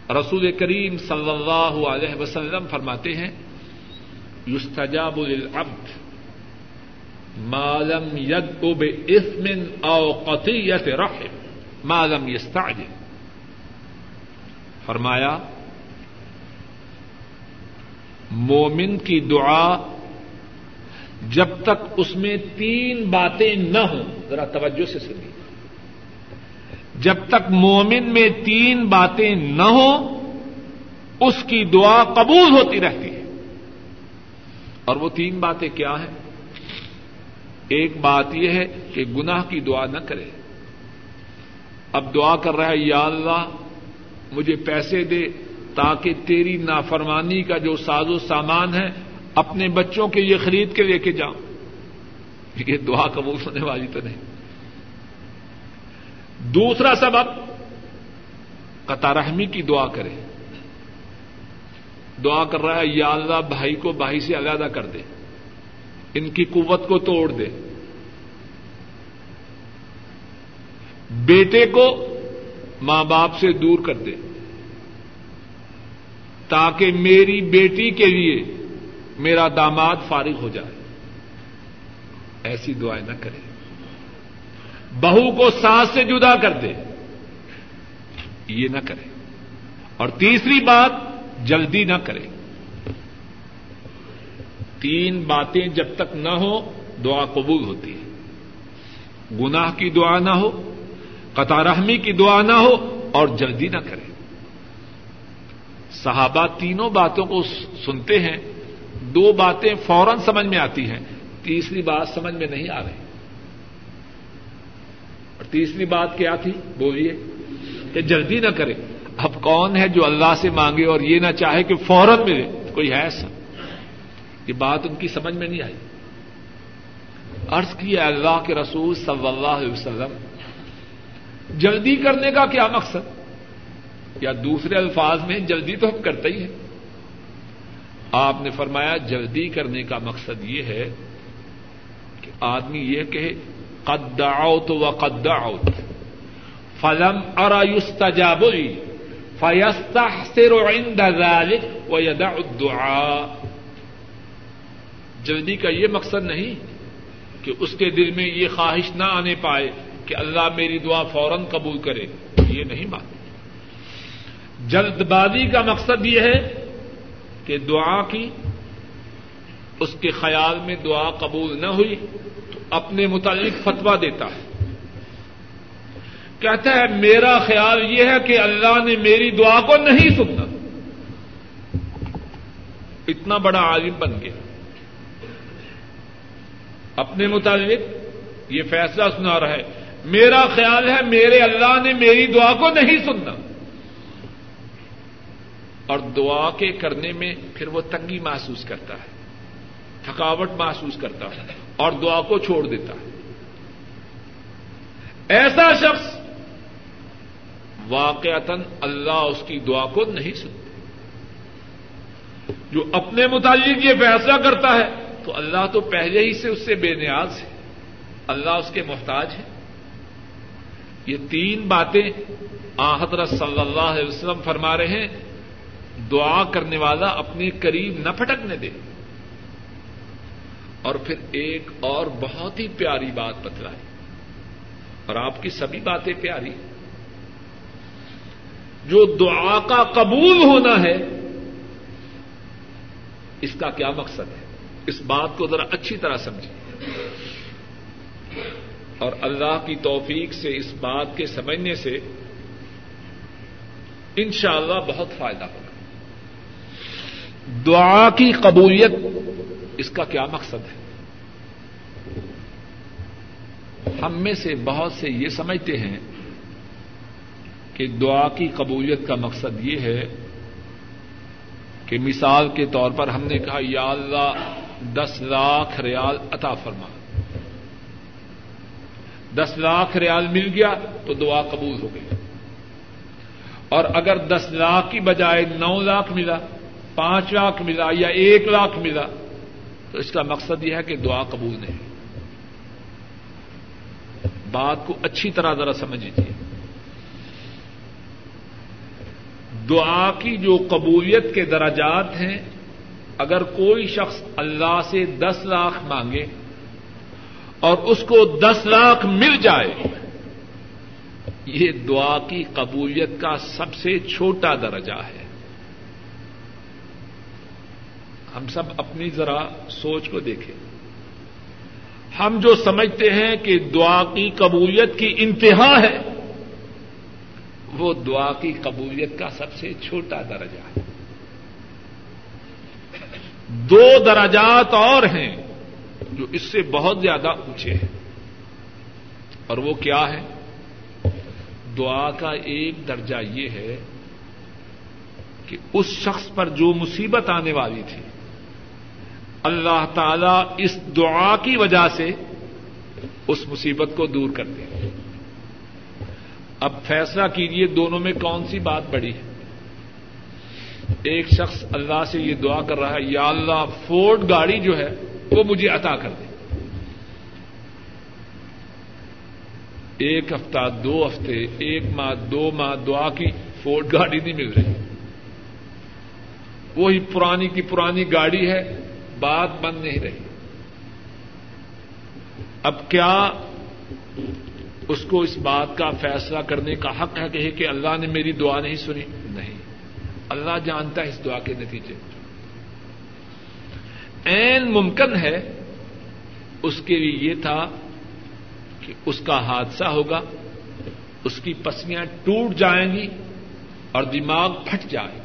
رسول کریم صلی اللہ علیہ وسلم فرماتے ہیں، یستجاب للعبد مالم ید اب اسمن او قطیت رحم مالم یستعجل۔ فرمایا مومن کی دعا جب تک اس میں تین باتیں نہ ہوں۔ ذرا توجہ سے سنیے۔ جب تک مومن میں تین باتیں نہ ہوں، اس کی دعا قبول ہوتی رہتی ہے۔ اور وہ تین باتیں کیا ہیں؟ ایک بات یہ ہے کہ گناہ کی دعا نہ کرے۔ اب دعا کر رہا ہے، یا اللہ مجھے پیسے دے تاکہ تیری نافرمانی کا جو ساز و سامان ہے، اپنے بچوں کے یہ خرید کے لے کے جاؤں۔ یہ دعا قبول ہونے والی تو نہیں۔ دوسرا سبب قطارحمی کی دعا کرے۔ دعا کر رہا ہے، یا اللہ، بھائی کو بھائی سے علیحدہ کر دے۔ ان کی قوت کو توڑ دے۔ بیٹے کو ماں باپ سے دور کر دے۔ تاکہ میری بیٹی کے لیے میرا داماد فارغ ہو جائے۔ ایسی دعائیں نہ کرے بہو کو سانس سے جدا کر دے۔ یہ نہ کرے اور تیسری بات، جلدی نہ کرے تین باتیں جب تک نہ ہو دعا قبول ہوتی ہے۔ گناہ کی دعا نہ ہو، قطع رحمی کی دعا نہ ہو اور جلدی نہ کرے صحابہ تینوں باتوں کو سنتے ہیں، دو باتیں فوراً سمجھ میں آتی ہیں، تیسری بات سمجھ میں نہیں آ رہی۔ اور تیسری بات کیا تھی؟ بولیے کہ جلدی نہ کرے۔ اب کون ہے جو اللہ سے مانگے اور یہ نہ چاہے کہ فوراً ملے؟ کوئی ہے ایسا؟ یہ بات ان کی سمجھ میں نہیں آئی۔ عرض کیا اللہ کے رسول صلی اللہ علیہ وسلم، جلدی کرنے کا کیا مقصد؟ یا دوسرے الفاظ میں جلدی تو ہم کرتے ہی ہیں۔ آپ نے فرمایا جلدی کرنے کا مقصد یہ ہے کہ آدمی یہ کہ قد آؤت و قد آؤت فلم ارایوست جابری فیستا سر و یدا الدعاء۔ جلدی کا یہ مقصد نہیں کہ اس کے دل میں یہ خواہش نہ آنے پائے کہ اللہ میری دعا فوراً قبول کرے، یہ نہیں بات جلد بازی کا مقصد یہ ہے کہ دعا کی، اس کے خیال میں دعا قبول نہ ہوئی تو اپنے متعلق فتوا دیتا ہے۔ کہتا ہے، میرا خیال یہ ہے کہ اللہ نے میری دعا کو نہیں سننا۔ اتنا بڑا عالم بن گیا۔ اپنے متعلق یہ فیصلہ سنا رہا ہے۔ میرا خیال ہے، میرے اللہ نے میری دعا کو نہیں سننا۔ اور دعا کے کرنے میں پھر وہ تنگی محسوس کرتا ہے، تھکاوٹ محسوس کرتا ہے اور دعا کو چھوڑ دیتا ہے۔ ایسا شخص واقعتاً اللہ اس کی دعا کو نہیں سنتے جو اپنے متعلق یہ فیصلہ کرتا ہے، تو اللہ تو پہلے ہی سے اس سے بے نیاز ہے۔ اللہ اس کے محتاج ہے۔ یہ تین باتیں حضرت صلی اللہ علیہ وسلم فرما رہے ہیں۔ دعا کرنے والا اپنے قریب نہ پھٹکنے دے۔ اور پھر ایک اور بہت ہی پیاری بات بتلائی اور آپ کی سبھی باتیں پیاری۔ جو دعا کا قبول ہونا ہے، اس کا کیا مقصد ہے؟ اس بات کو ذرا اچھی طرح سمجھیں۔ اور اللہ کی توفیق سے اس بات کے سمجھنے سے انشاءاللہ اللہ بہت فائدہ ہوگا دعا کی قبولیت اس کا کیا مقصد ہے؟ ہم میں سے بہت سے یہ سمجھتے ہیں کہ دعا کی قبولیت کا مقصد یہ ہے کہ مثال کے طور پر ہم نے کہا، یا اللہ، دس لاکھ ریال عطا فرما۔ دس لاکھ ریال مل گیا تو دعا قبول ہو گئی۔ اور اگر دس لاکھ کی بجائے نو لاکھ ملا پانچ لاکھ ملا یا ایک لاکھ ملا، تو اس کا مقصد یہ ہے کہ دعا قبول نہیں۔ بات کو اچھی طرح ذرا سمجھ لیجیے دعا کی جو قبولیت کے درجات ہیں، اگر کوئی شخص اللہ سے دس لاکھ مانگے اور اس کو دس لاکھ مل جائے، یہ دعا کی قبولیت کا سب سے چھوٹا درجہ ہے۔ ہم سب اپنی ذرا سوچ کو دیکھیں۔ ہم جو سمجھتے ہیں کہ دعا کی قبولیت کی انتہا ہے، وہ دعا کی قبولیت کا سب سے چھوٹا درجہ ہے۔ دو درجات اور ہیں جو اس سے بہت زیادہ اونچے ہیں۔ اور وہ کیا ہے؟ دعا کا ایک درجہ یہ ہے کہ اس شخص پر جو مصیبت آنے والی تھی اللہ تعالی اس دعا کی وجہ سے اس مصیبت کو دور کر دیں اب فیصلہ کیجیے دونوں میں کون سی بات بڑی ہے۔ ایک شخص اللہ سے یہ دعا کر رہا ہے، یا اللہ، فورڈ گاڑی جو ہے وہ مجھے عطا کر دے۔ ایک ہفتہ، دو ہفتے، ایک ماہ، دو ماہ دعا کی فورڈ گاڑی نہیں مل رہی۔ وہی پرانی کی پرانی گاڑی ہے۔ بات بند نہیں رہی۔ اب کیا اس کو اس بات کا فیصلہ کرنے کا حق ہے کہ کہ اللہ نے میری دعا نہیں سنی؟ نہیں۔ اللہ جانتا ہے اس دعا کے نتیجے۔ این ممکن ہے اس کے لیے یہ تھا کہ اس کا حادثہ ہوگا، اس کی پسلیاں ٹوٹ جائیں گی اور دماغ پھٹ جائے۔ گا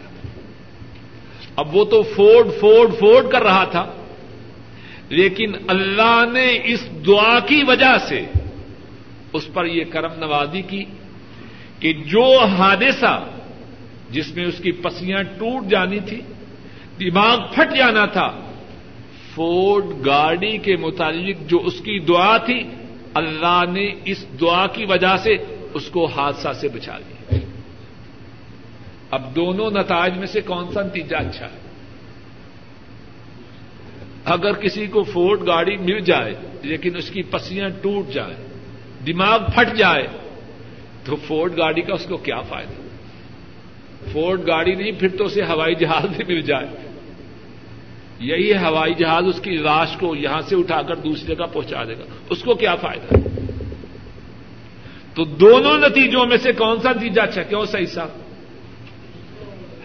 اب وہ تو فورڈ فورڈ فورڈ کر رہا تھا لیکن اللہ نے اس دعا کی وجہ سے اس پر یہ کرم نوازی کی کہ جو حادثہ جس میں اس کی پسیاں ٹوٹ جانی تھی، دماغ پھٹ جانا تھا فورڈ گاڑی کے متعلق جو اس کی دعا تھی، اللہ نے اس دعا کی وجہ سے اس کو حادثہ سے بچا لیا۔ اب دونوں نتائج میں سے کون سا نتیجہ اچھا ہے؟ اگر کسی کو فورڈ گاڑی مل جائے، لیکن اس کی پسیاں ٹوٹ جائیں، دماغ پھٹ جائے، تو فورڈ گاڑی کا اس کو کیا فائدہ؟ فورڈ گاڑی نہیں، پھر تو اسے ہوائی جہاز بھی مل جائے۔ یہی ہوائی جہاز اس کی لاش کو یہاں سے اٹھا کر دوسری جگہ پہنچا دے گا۔ اس کو کیا فائدہ؟ تو دونوں نتیجوں میں سے کون سا نتیجہ اچھا کیوں صحیح صاحب؟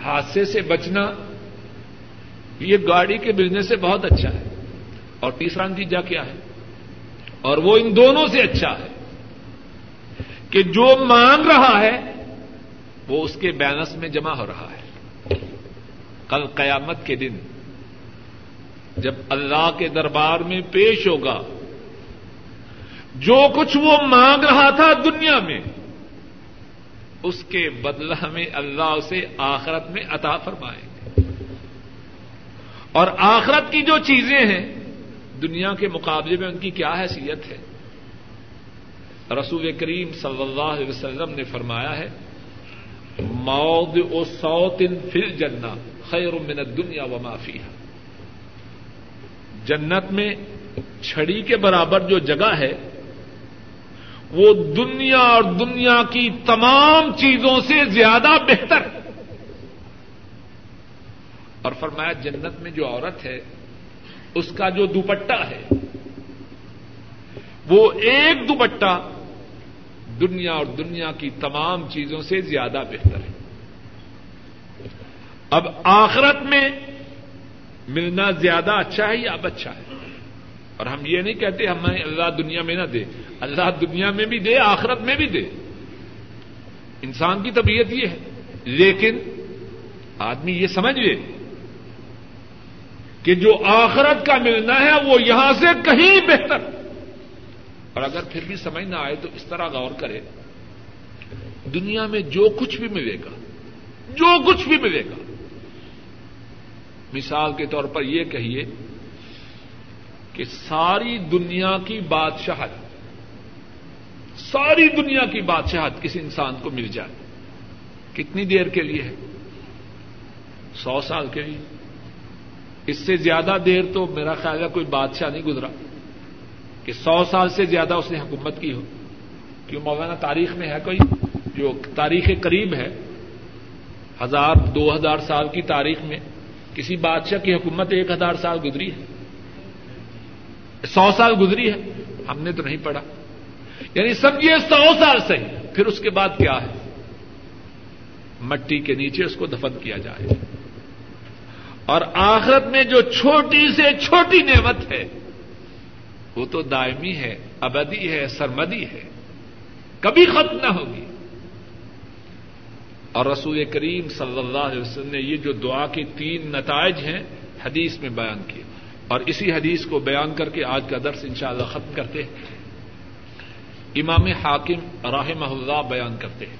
حادثے سے بچنا یہ گاڑی کے بزنس سے بہت اچھا ہے اور تیسرا نتیجہ کیا ہے؟ اور وہ ان دونوں سے اچھا ہے کہ جو مانگ رہا ہے، وہ اس کے بیلنس میں جمع ہو رہا ہے۔ کل قیامت کے دن جب اللہ کے دربار میں پیش ہوگا، جو کچھ وہ مانگ رہا تھا دنیا میں اس کے بدلہ میں اللہ اسے آخرت میں عطا فرمائیں گے اور آخرت کی جو چیزیں ہیں، دنیا کے مقابلے میں ان کی کیا حیثیت ہے؟ رسول کریم صلی اللہ علیہ وسلم نے فرمایا ہے مود او سوتن فل جنا خیر من دنیا و معافی ہے جنت میں چھڑی کے برابر جو جگہ ہے وہ دنیا اور دنیا کی تمام چیزوں سے زیادہ بہتر۔ اور فرمایا، جنت میں جو عورت ہے، اس کا جو دوپٹہ ہے، وہ ایک دوپٹہ دنیا اور دنیا کی تمام چیزوں سے زیادہ بہتر ہے۔ اب آخرت میں ملنا زیادہ اچھا ہے یا اب اچھا ہے؟ اور ہم یہ نہیں کہتے ہمیں اللہ دنیا میں نہ دے، اللہ دنیا میں بھی دے، آخرت میں بھی دے۔ انسان کی طبیعت یہ ہے۔ لیکن آدمی یہ سمجھ لے کہ جو آخرت کا ملنا ہے وہ یہاں سے کہیں بہتر۔ اور اگر پھر بھی سمجھ نہ آئے تو اس طرح غور کرے، دنیا میں جو کچھ بھی ملے گا، جو کچھ بھی ملے گا۔ مثال کے طور پر یہ کہیے کہ ساری دنیا کی بادشاہت، ساری دنیا کی بادشاہت کسی انسان کو مل جائے؟ کتنی دیر کے لیے ہے؟ سو سال کے لیے۔ اس سے زیادہ دیر تو میرا خیال ہے کوئی بادشاہ نہیں گزرا۔ کہ سو سال سے زیادہ اس نے حکومت کی ہو۔ کیوں مولانا، تاریخ میں ہے کوئی جو تاریخ قریب ہے؟ ہزار، دو ہزار سال کی تاریخ میں کسی بادشاہ کی حکومت ایک ہزار سال گزری ہے؟ سو سال گزری ہے، ہم نے تو نہیں پڑھا۔ یعنی سمجھیے سو سال سے، پھر اس کے بعد کیا ہے؟ مٹی کے نیچے اس کو دفن کیا جائے۔ اور آخرت میں جو چھوٹی سے چھوٹی نعمت ہے، وہ تو دائمی ہے، ابدی ہے، سرمدی ہے۔ کبھی ختم نہ ہوگی۔ اور رسول کریم صلی اللہ علیہ وسلم نے یہ جو دعا کے تین نتائج ہیں، حدیث میں بیان کیے۔ اور اسی حدیث کو بیان کر کے آج کا درس انشاءاللہ ختم کرتے ہیں۔ امام حاکم راہ اللہ بیان کرتے ہیں۔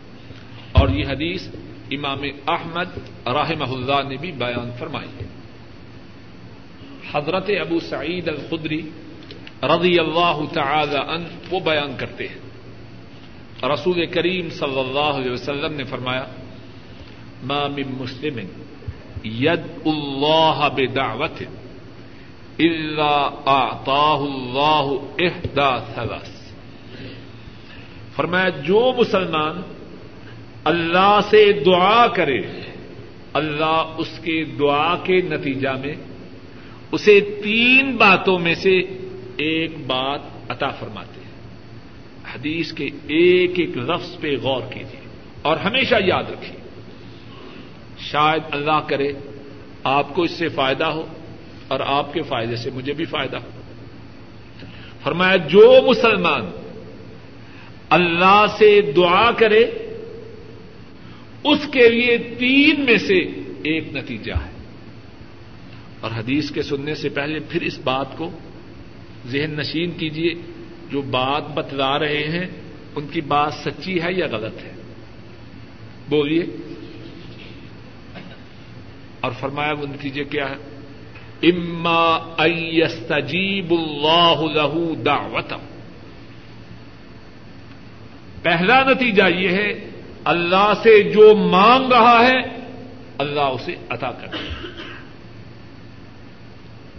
اور یہ حدیث امام احمد راہ اللہ نے بھی بیان فرمائی ہے۔ حضرت ابو سعید الخدری رضی اللہ تعالی ان وہ بیان کرتے ہیں۔ رسول کریم صلی اللہ علیہ وسلم نے فرمایا، ما من مسلم ید اللہ بدعوت الا اعطاه اللہ احدا ثلاث۔ فرمایا، جو مسلمان اللہ سے دعا کرے، اللہ اس کے دعا کے نتیجہ میں اسے تین باتوں میں سے ایک بات عطا فرماتے ہیں۔ حدیث کے ایک ایک لفظ پہ غور کیجیے اور ہمیشہ یاد رکھیے۔ شاید اللہ کرے، آپ کو اس سے فائدہ ہو اور آپ کے فائدے سے مجھے بھی فائدہ۔ ہو فرمایا، جو مسلمان اللہ سے دعا کرے، اس کے لیے تین میں سے ایک نتیجہ ہے۔ اور حدیث کے سننے سے پہلے پھر اس بات کو ذہن نشین کیجیے جو بات بتلا رہے ہیں، ان کی بات سچی ہے یا غلط ہے؟ بولیے۔ اور فرمایا، وہ نتیجے کیا ہے؟ اما ایستجیب اللہ له دعوت پہلا نتیجہ یہ ہے، اللہ سے جو مانگ رہا ہے، اللہ اسے عطا کر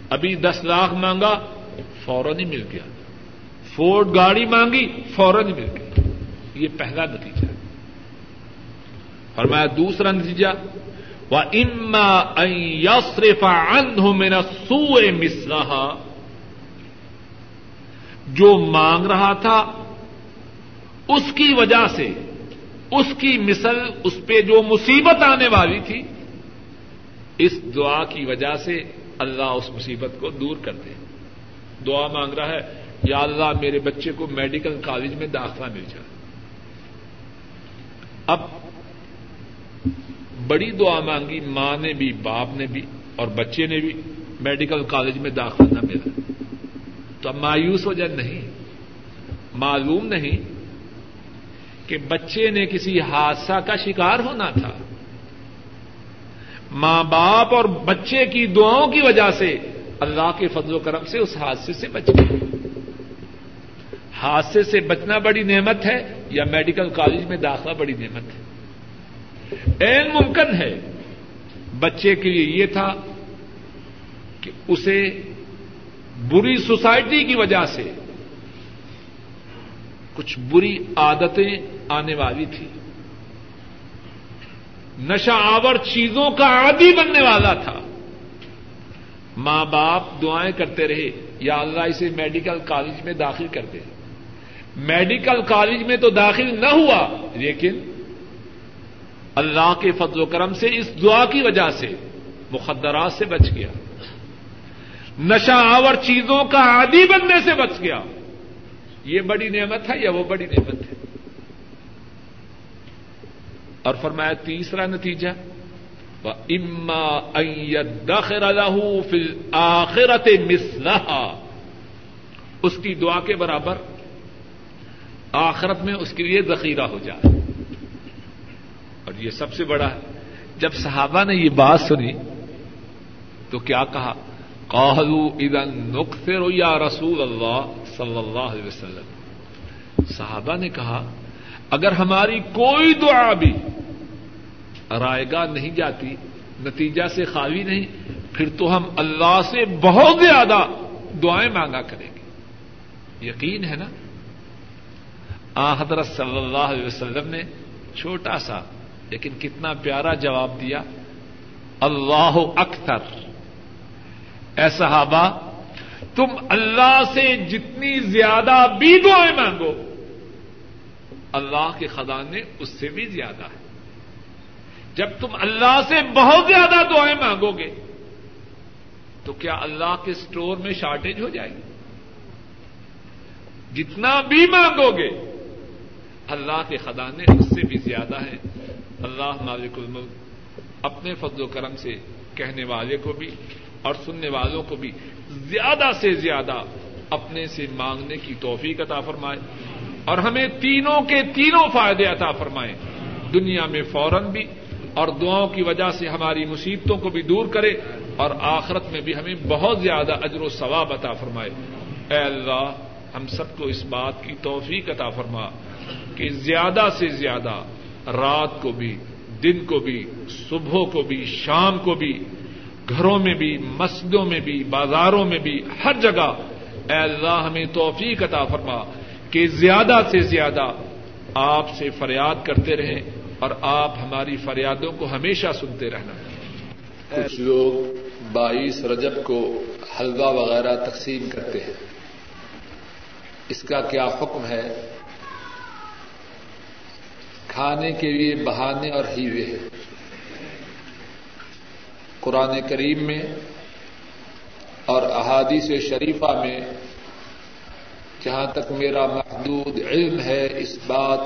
ابھی دس لاکھ مانگا، فوراً ہی مل گیا۔ فورڈ گاڑی مانگی، فوراً ہی مل گئی یہ پہلا نتیجہ فرمایا، دوسرا نتیجہ وہ اما یسرف انہ میرا سوئے مسرا جو مانگ رہا تھا، اس کی وجہ سے، اس کی مثل، اس پہ جو مصیبت آنے والی تھی، اس دعا کی وجہ سے اللہ اس مصیبت کو دور کر دے۔ دعا مانگ رہا ہے، یا اللہ میرے بچے کو میڈیکل کالج میں داخلہ مل جائے۔ اب بڑی دعا مانگی، ماں نے بھی، باپ نے بھی اور بچے نے بھی، میڈیکل کالج میں داخلہ نہ ملا۔ تو اب مایوس ہو جائے، نہیں۔ معلوم نہیں کہ بچے نے کسی حادثہ کا شکار ہونا تھا۔ ماں باپ اور بچے کی دعاؤں کی وجہ سے اللہ کے فضل و کرم سے اس حادثے سے بچ گئے حادثے سے بچنا بڑی نعمت ہے یا میڈیکل کالج میں داخلہ بڑی نعمت ہے؟ این ممکن ہے۔ بچے کے لیے یہ تھا کہ اسے بری سوسائٹی کی وجہ سے کچھ بری عادتیں آنے والی تھی۔ نشہ آور چیزوں کا عادی بننے والا تھا۔ ماں باپ دعائیں کرتے رہے، یا اللہ اسے میڈیکل کالج میں داخل کر دے۔ میڈیکل کالج میں تو داخل نہ ہوا، لیکن اللہ کے فضل و کرم سے، اس دعا کی وجہ سے مخدرات سے بچ گیا۔ نشہ آور چیزوں کا عادی بننے سے بچ گیا۔ یہ بڑی نعمت ہے یا وہ بڑی نعمت ہے؟ اور فرمایا، تیسرا نتیجہ اما دخر فل آخرت مسلح اس کی دعا کے برابر آخرت میں اس کے لیے ذخیرہ ہو جائے۔ اور یہ سب سے بڑا ہے جب صحابہ نے یہ بات سنی تو کیا کہا؟ قالوا اذا نکفر یا رسول اللہ صلی اللہ علیہ وسلم۔ صحابہ نے کہا، اگر ہماری کوئی دعا بھی رائے گاہ نہیں جاتی، نتیجہ سے خالی نہیں، پھر تو ہم اللہ سے بہت زیادہ دعائیں مانگا کریں گے۔ یقین ہے نا؟ آ حضرت صلی اللہ علیہ وسلم نے چھوٹا سا لیکن کتنا پیارا جواب دیا، اللہ اکثر۔ اے صحابہ، تم اللہ سے جتنی زیادہ بھی دعائیں مانگو، اللہ کے خزانے اس سے بھی زیادہ ہے۔ جب تم اللہ سے بہت زیادہ دعائیں مانگو گے، تو کیا اللہ کے اسٹور میں شارٹیج ہو جائے گی؟ جتنا بھی مانگو گے، اللہ کے خزانے اس سے بھی زیادہ ہیں۔ اللہ مالک الملک، اپنے فضل و کرم سے کہنے والے کو بھی اور سننے والوں کو بھی زیادہ سے زیادہ اپنے سے مانگنے کی توفیق عطا فرمائے اور ہمیں تینوں کے تینوں فائدے عطا فرمائے۔ دنیا میں فوراً بھی اور دعاؤں کی وجہ سے ہماری مصیبتوں کو بھی دور کرے اور آخرت میں بھی ہمیں بہت زیادہ اجر و ثواب عطا فرمائے۔ اے اللہ، ہم سب کو اس بات کی توفیق عطا فرما کہ زیادہ سے زیادہ رات کو بھی، دن کو بھی صبح کو بھی، شام کو بھی، گھروں میں بھی، مسجدوں میں بھی، بازاروں میں بھی، ہر جگہ۔ اے اللہ، ہمیں توفیق عطا فرما کہ زیادہ سے زیادہ آپ سے فریاد کرتے رہیں اور آپ ہماری فریادوں کو ہمیشہ سنتے رہنا۔ کچھ لوگ بائیس رجب کو حلوہ وغیرہ تقسیم کرتے ہیں۔ اس کا کیا حکم ہے؟ کھانے کے لیے بہانے اور ہیوے ہیں۔ قرآن کریم میں اور احادیث شریفہ میں جہاں تک میرا محدود علم ہے، اس بات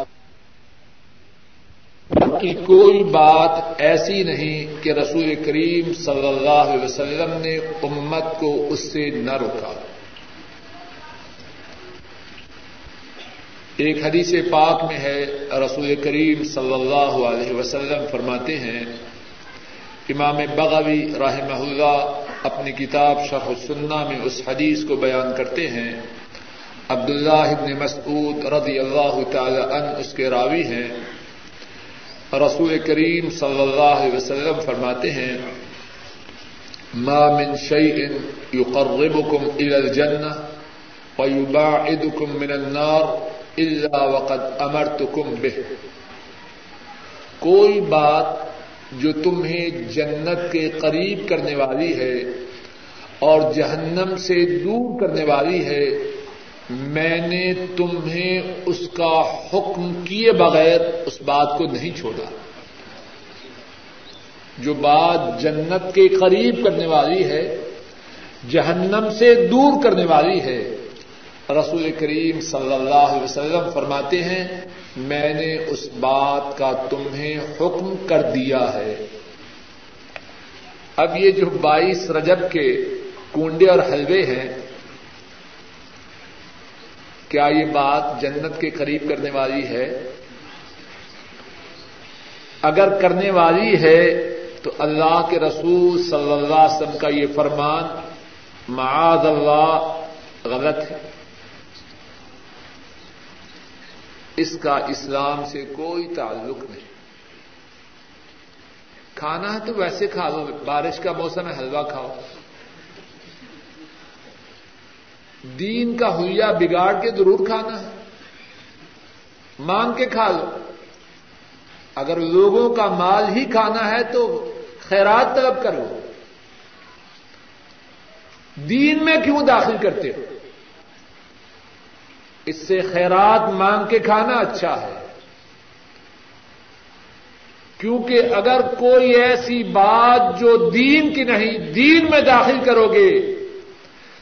کی کوئی بات ایسی نہیں کہ رسول کریم صلی اللہ علیہ وسلم نے امت کو اس سے نہ روکا۔ ایک حدیث پاک میں ہے، رسول کریم صلی اللہ علیہ وسلم فرماتے ہیں، امام بغوی رحمہ اللہ اپنی کتاب شرح السنہ میں اس حدیث کو بیان کرتے ہیں۔ عبداللہ ابن مسعود رضی اللہ تعالی عنہ اس کے راوی ہیں۔ رسول کریم صلی اللہ علیہ وسلم فرماتے ہیں، ما من شيء يقربكم الى الجنه ويباعدكم من النار الا وقد امرتكم به. کوئی بات جو تمہیں جنت کے قریب کرنے والی ہے اور جہنم سے دور کرنے والی ہے، میں نے تمہیں اس کا حکم کیے بغیر اس بات کو نہیں چھوڑا۔ جو بات جنت کے قریب کرنے والی ہے، جہنم سے دور کرنے والی ہے رسول کریم صلی اللہ علیہ وسلم فرماتے ہیں، میں نے اس بات کا تمہیں حکم کر دیا ہے۔ اب یہ جو بائیس رجب کے کنڈے اور حلوے ہیں، کیا یہ بات جنت کے قریب کرنے والی ہے؟ اگر کرنے والی ہے، تو اللہ کے رسول صلی اللہ علیہ وسلم کا یہ فرمان معاذ اللہ غلط ہے۔ اس کا اسلام سے کوئی تعلق نہیں۔ کھانا ہے تو ویسے کھا لو، بارش کا موسم ہے، حلوہ کھاؤ۔ دین کا ہویا بگاڑ کے ضرور کھانا ہے۔ مانگ کے کھا لو۔ اگر لوگوں کا مال ہی کھانا ہے تو خیرات طلب کرو۔ دین میں کیوں داخل کرتے ہو؟ اس سے خیرات مانگ کے کھانا اچھا ہے۔ کیونکہ اگر کوئی ایسی بات جو دین کی نہیں، دین میں داخل کرو گے،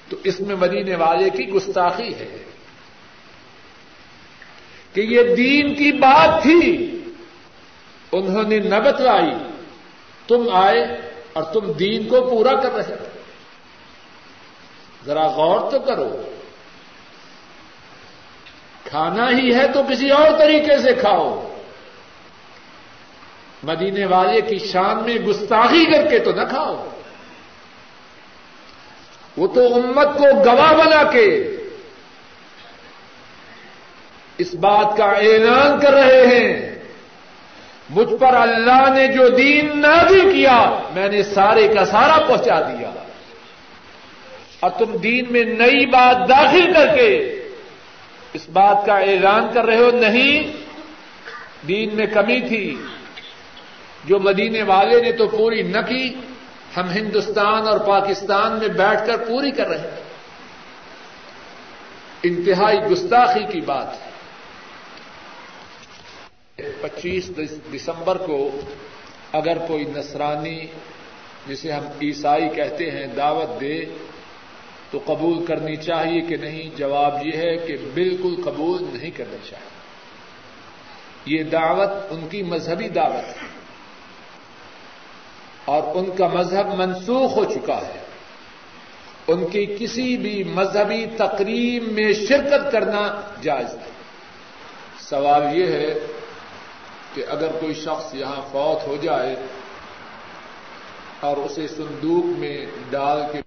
تو اس میں مدینے والے کی گستاخی ہے۔ کہ یہ دین کی بات تھی، انہوں نے نہ بتلائی، تم آئے اور تم دین کو پورا کر رہے ذرا غور تو کرو۔ کھانا ہی ہے تو کسی اور طریقے سے کھاؤ۔ مدینے والے کی شان میں گستاخی کر کے تو نہ کھاؤ۔ وہ تو امت کو گواہ بنا کے اس بات کا اعلان کر رہے ہیں۔ مجھ پر اللہ نے جو دین نازل کیا، میں نے سارے کا سارا پہنچا دیا۔ اور تم دین میں نئی بات داخل کر کے اس بات کا اعلان کر رہے ہو، نہیں، دین میں کمی تھی۔ جو مدینے والے نے تو پوری نہ کی، ہم ہندوستان اور پاکستان میں بیٹھ کر پوری کر رہے ہیں۔ انتہائی گستاخی کی بات ہے۔ پچیس دسمبر کو اگر کوئی نصرانی، جسے ہم عیسائی کہتے ہیں، دعوت دے تو قبول کرنی چاہیے کہ نہیں؟ جواب یہ ہے کہ بالکل قبول نہیں کرنی چاہیے۔ یہ دعوت ان کی مذہبی دعوت ہے۔ اور ان کا مذہب منسوخ ہو چکا ہے۔ ان کی کسی بھی مذہبی تقریب میں شرکت کرنا جائز ہے سوال یہ ہے کہ اگر کوئی شخص یہاں فوت ہو جائے اور اسے صندوق میں ڈال کے